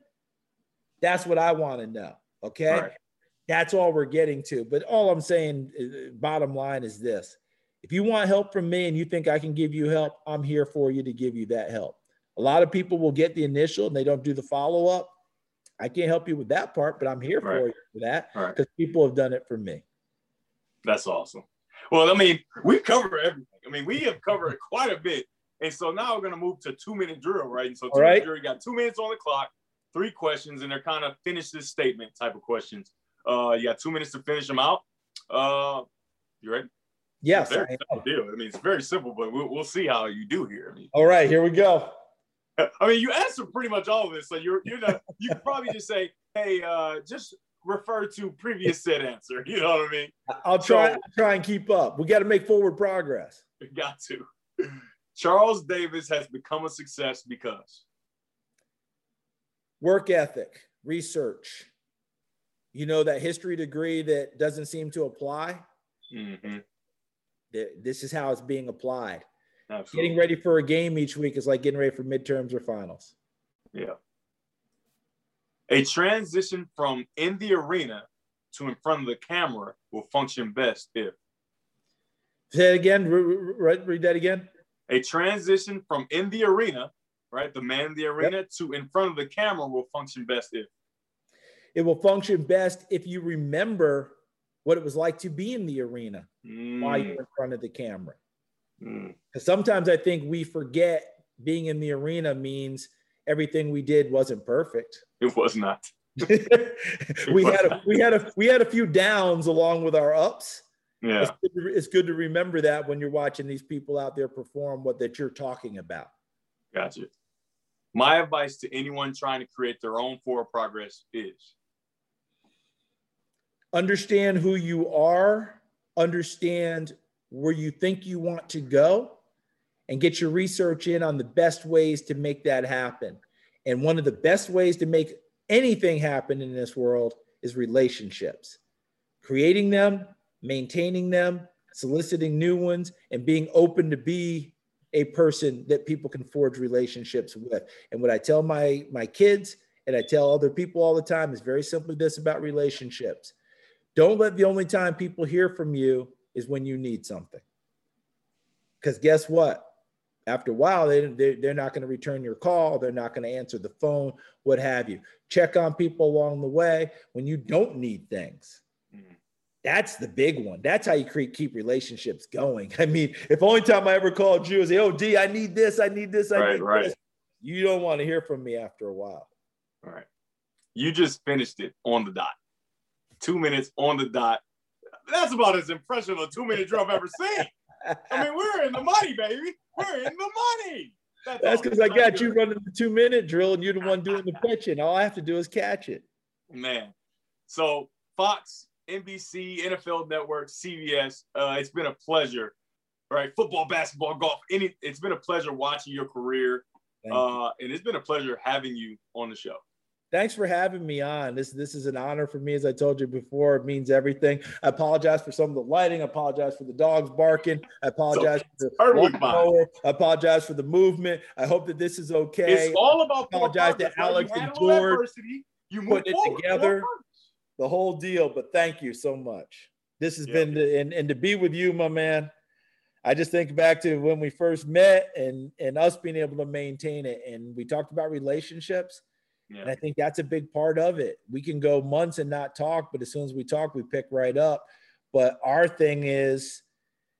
That's what I want to know. Okay. Right. That's all we're getting to. But all I'm saying, uh, bottom line is this if you want help from me and you think I can give you help, I'm here for you to give you that help. A lot of people will get the initial and they don't do the follow up. I can't help you with that part, but I'm here right. for you for that because right. people have done it for me. That's awesome. Well, I mean, we cover everything. I mean, we have covered quite a bit. And so now we're going to move to two minute drill, right? And so two minute drill, you got two minutes on the clock, three questions, and they're kind of finish this statement type of questions. Uh, you got two minutes to finish them out. Uh, you ready? Yes. Very simple deal. I mean, it's very simple, but we'll, we'll see how you do here. I mean, all right, here we go. I mean, you answered pretty much all of this, so you're you're not. You could probably just say, "Hey, uh, just refer to previous said answer." You know what I mean? I'll try. So, I'll try and keep up. We got to make forward progress. We got to. Charles Davis has become a success because work ethic, research. You know that history degree that doesn't seem to apply. Mm-hmm. This is how it's being applied. Absolutely. Getting ready for a game each week is like getting ready for midterms or finals. Yeah. A transition from in the arena to in front of the camera will function best if. Say it again. Read, read that again. A transition from in the arena, right, the man in the arena, yep. to in front of the camera will function best if. It will function best if you remember what it was like to be in the arena mm. while you're in front of the camera. Mm. Sometimes I think we forget being in the arena means everything we did wasn't perfect. It was not. we had a, we had a we had a few downs along with our ups. Yeah, it's good, to, it's good to remember that when you're watching these people out there perform what that you're talking about. Gotcha. My advice to anyone trying to create their own forward progress is understand who you are, understand where you think you want to go and get your research in on the best ways to make that happen. And one of the best ways to make anything happen in this world is relationships. Creating them, maintaining them, soliciting new ones, and being open to be a person that people can forge relationships with. And what I tell my my kids and I tell other people all the time is very simply this about relationships. Don't let the only time people hear from you is when you need something. Because guess what? After a while, they, they, they're not going to return your call. They're not going to answer the phone, what have you. Check on people along the way when you don't need things. Mm-hmm. That's the big one. That's how you create, keep relationships going. I mean, if only time I ever called you is, say, oh, D, I need this, I need this, I right, need right. this. You don't want to hear from me after a while. All right. You just finished it on the dot. Two minutes on the dot that's about as impressive a two minute drill I've ever seen. I mean, we're in the money, baby. We're in the money. That's because I got you running the two minute drill and you're the one doing the pitching. All I have to do is catch it. Man. So Fox, NBC, NFL Network, CBS, uh, it's been a pleasure. Right, football, basketball, golf. Any, it's been a pleasure watching your career, uh, and it's been a pleasure having you on the show thanks for having me on. This this is an honor for me, as I told you before. It means everything. I apologize for some of the lighting. I apologize for the dogs barking. I apologize so, for the I apologize for the movement. I hope that this is okay. It's all about I apologize to Alex and George. You putting it together, the whole deal. But thank you so much. This has yeah, been the, and, and to be with you, my man. I just think back to when we first met and and us being able to maintain it. And we talked about relationships yeah. And I think that's a big part of it. We can go months and not talk, but as soon as we talk, we pick right up. But our thing is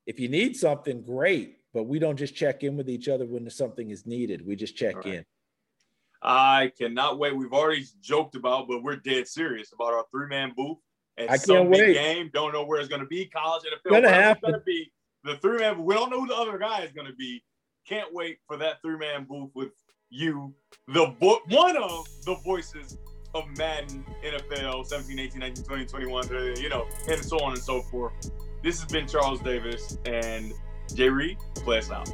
if you need something, great. But we don't just check in with each other when something is needed. We just check right. in. I cannot wait. We've already joked about, but we're dead serious about our three man booth. And I can't wait. Game. Don't know where it's going to be. College NFL. Gonna happen. It's going to be the three man. We don't know who the other guy is going to be. Can't wait for that three man booth with you, the vo- one of the voices of Madden, NFL, 17, 18, 19, 20, 21, uh, you know, and so on and so forth. This has been Charles Davis and Jay Reed, play us out.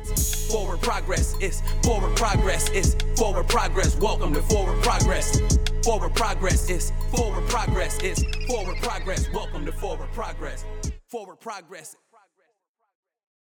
Forward progress is forward progress is forward progress. Welcome to forward progress. forward progress. is forward progress. is forward progress. Welcome to forward progress. Forward progress.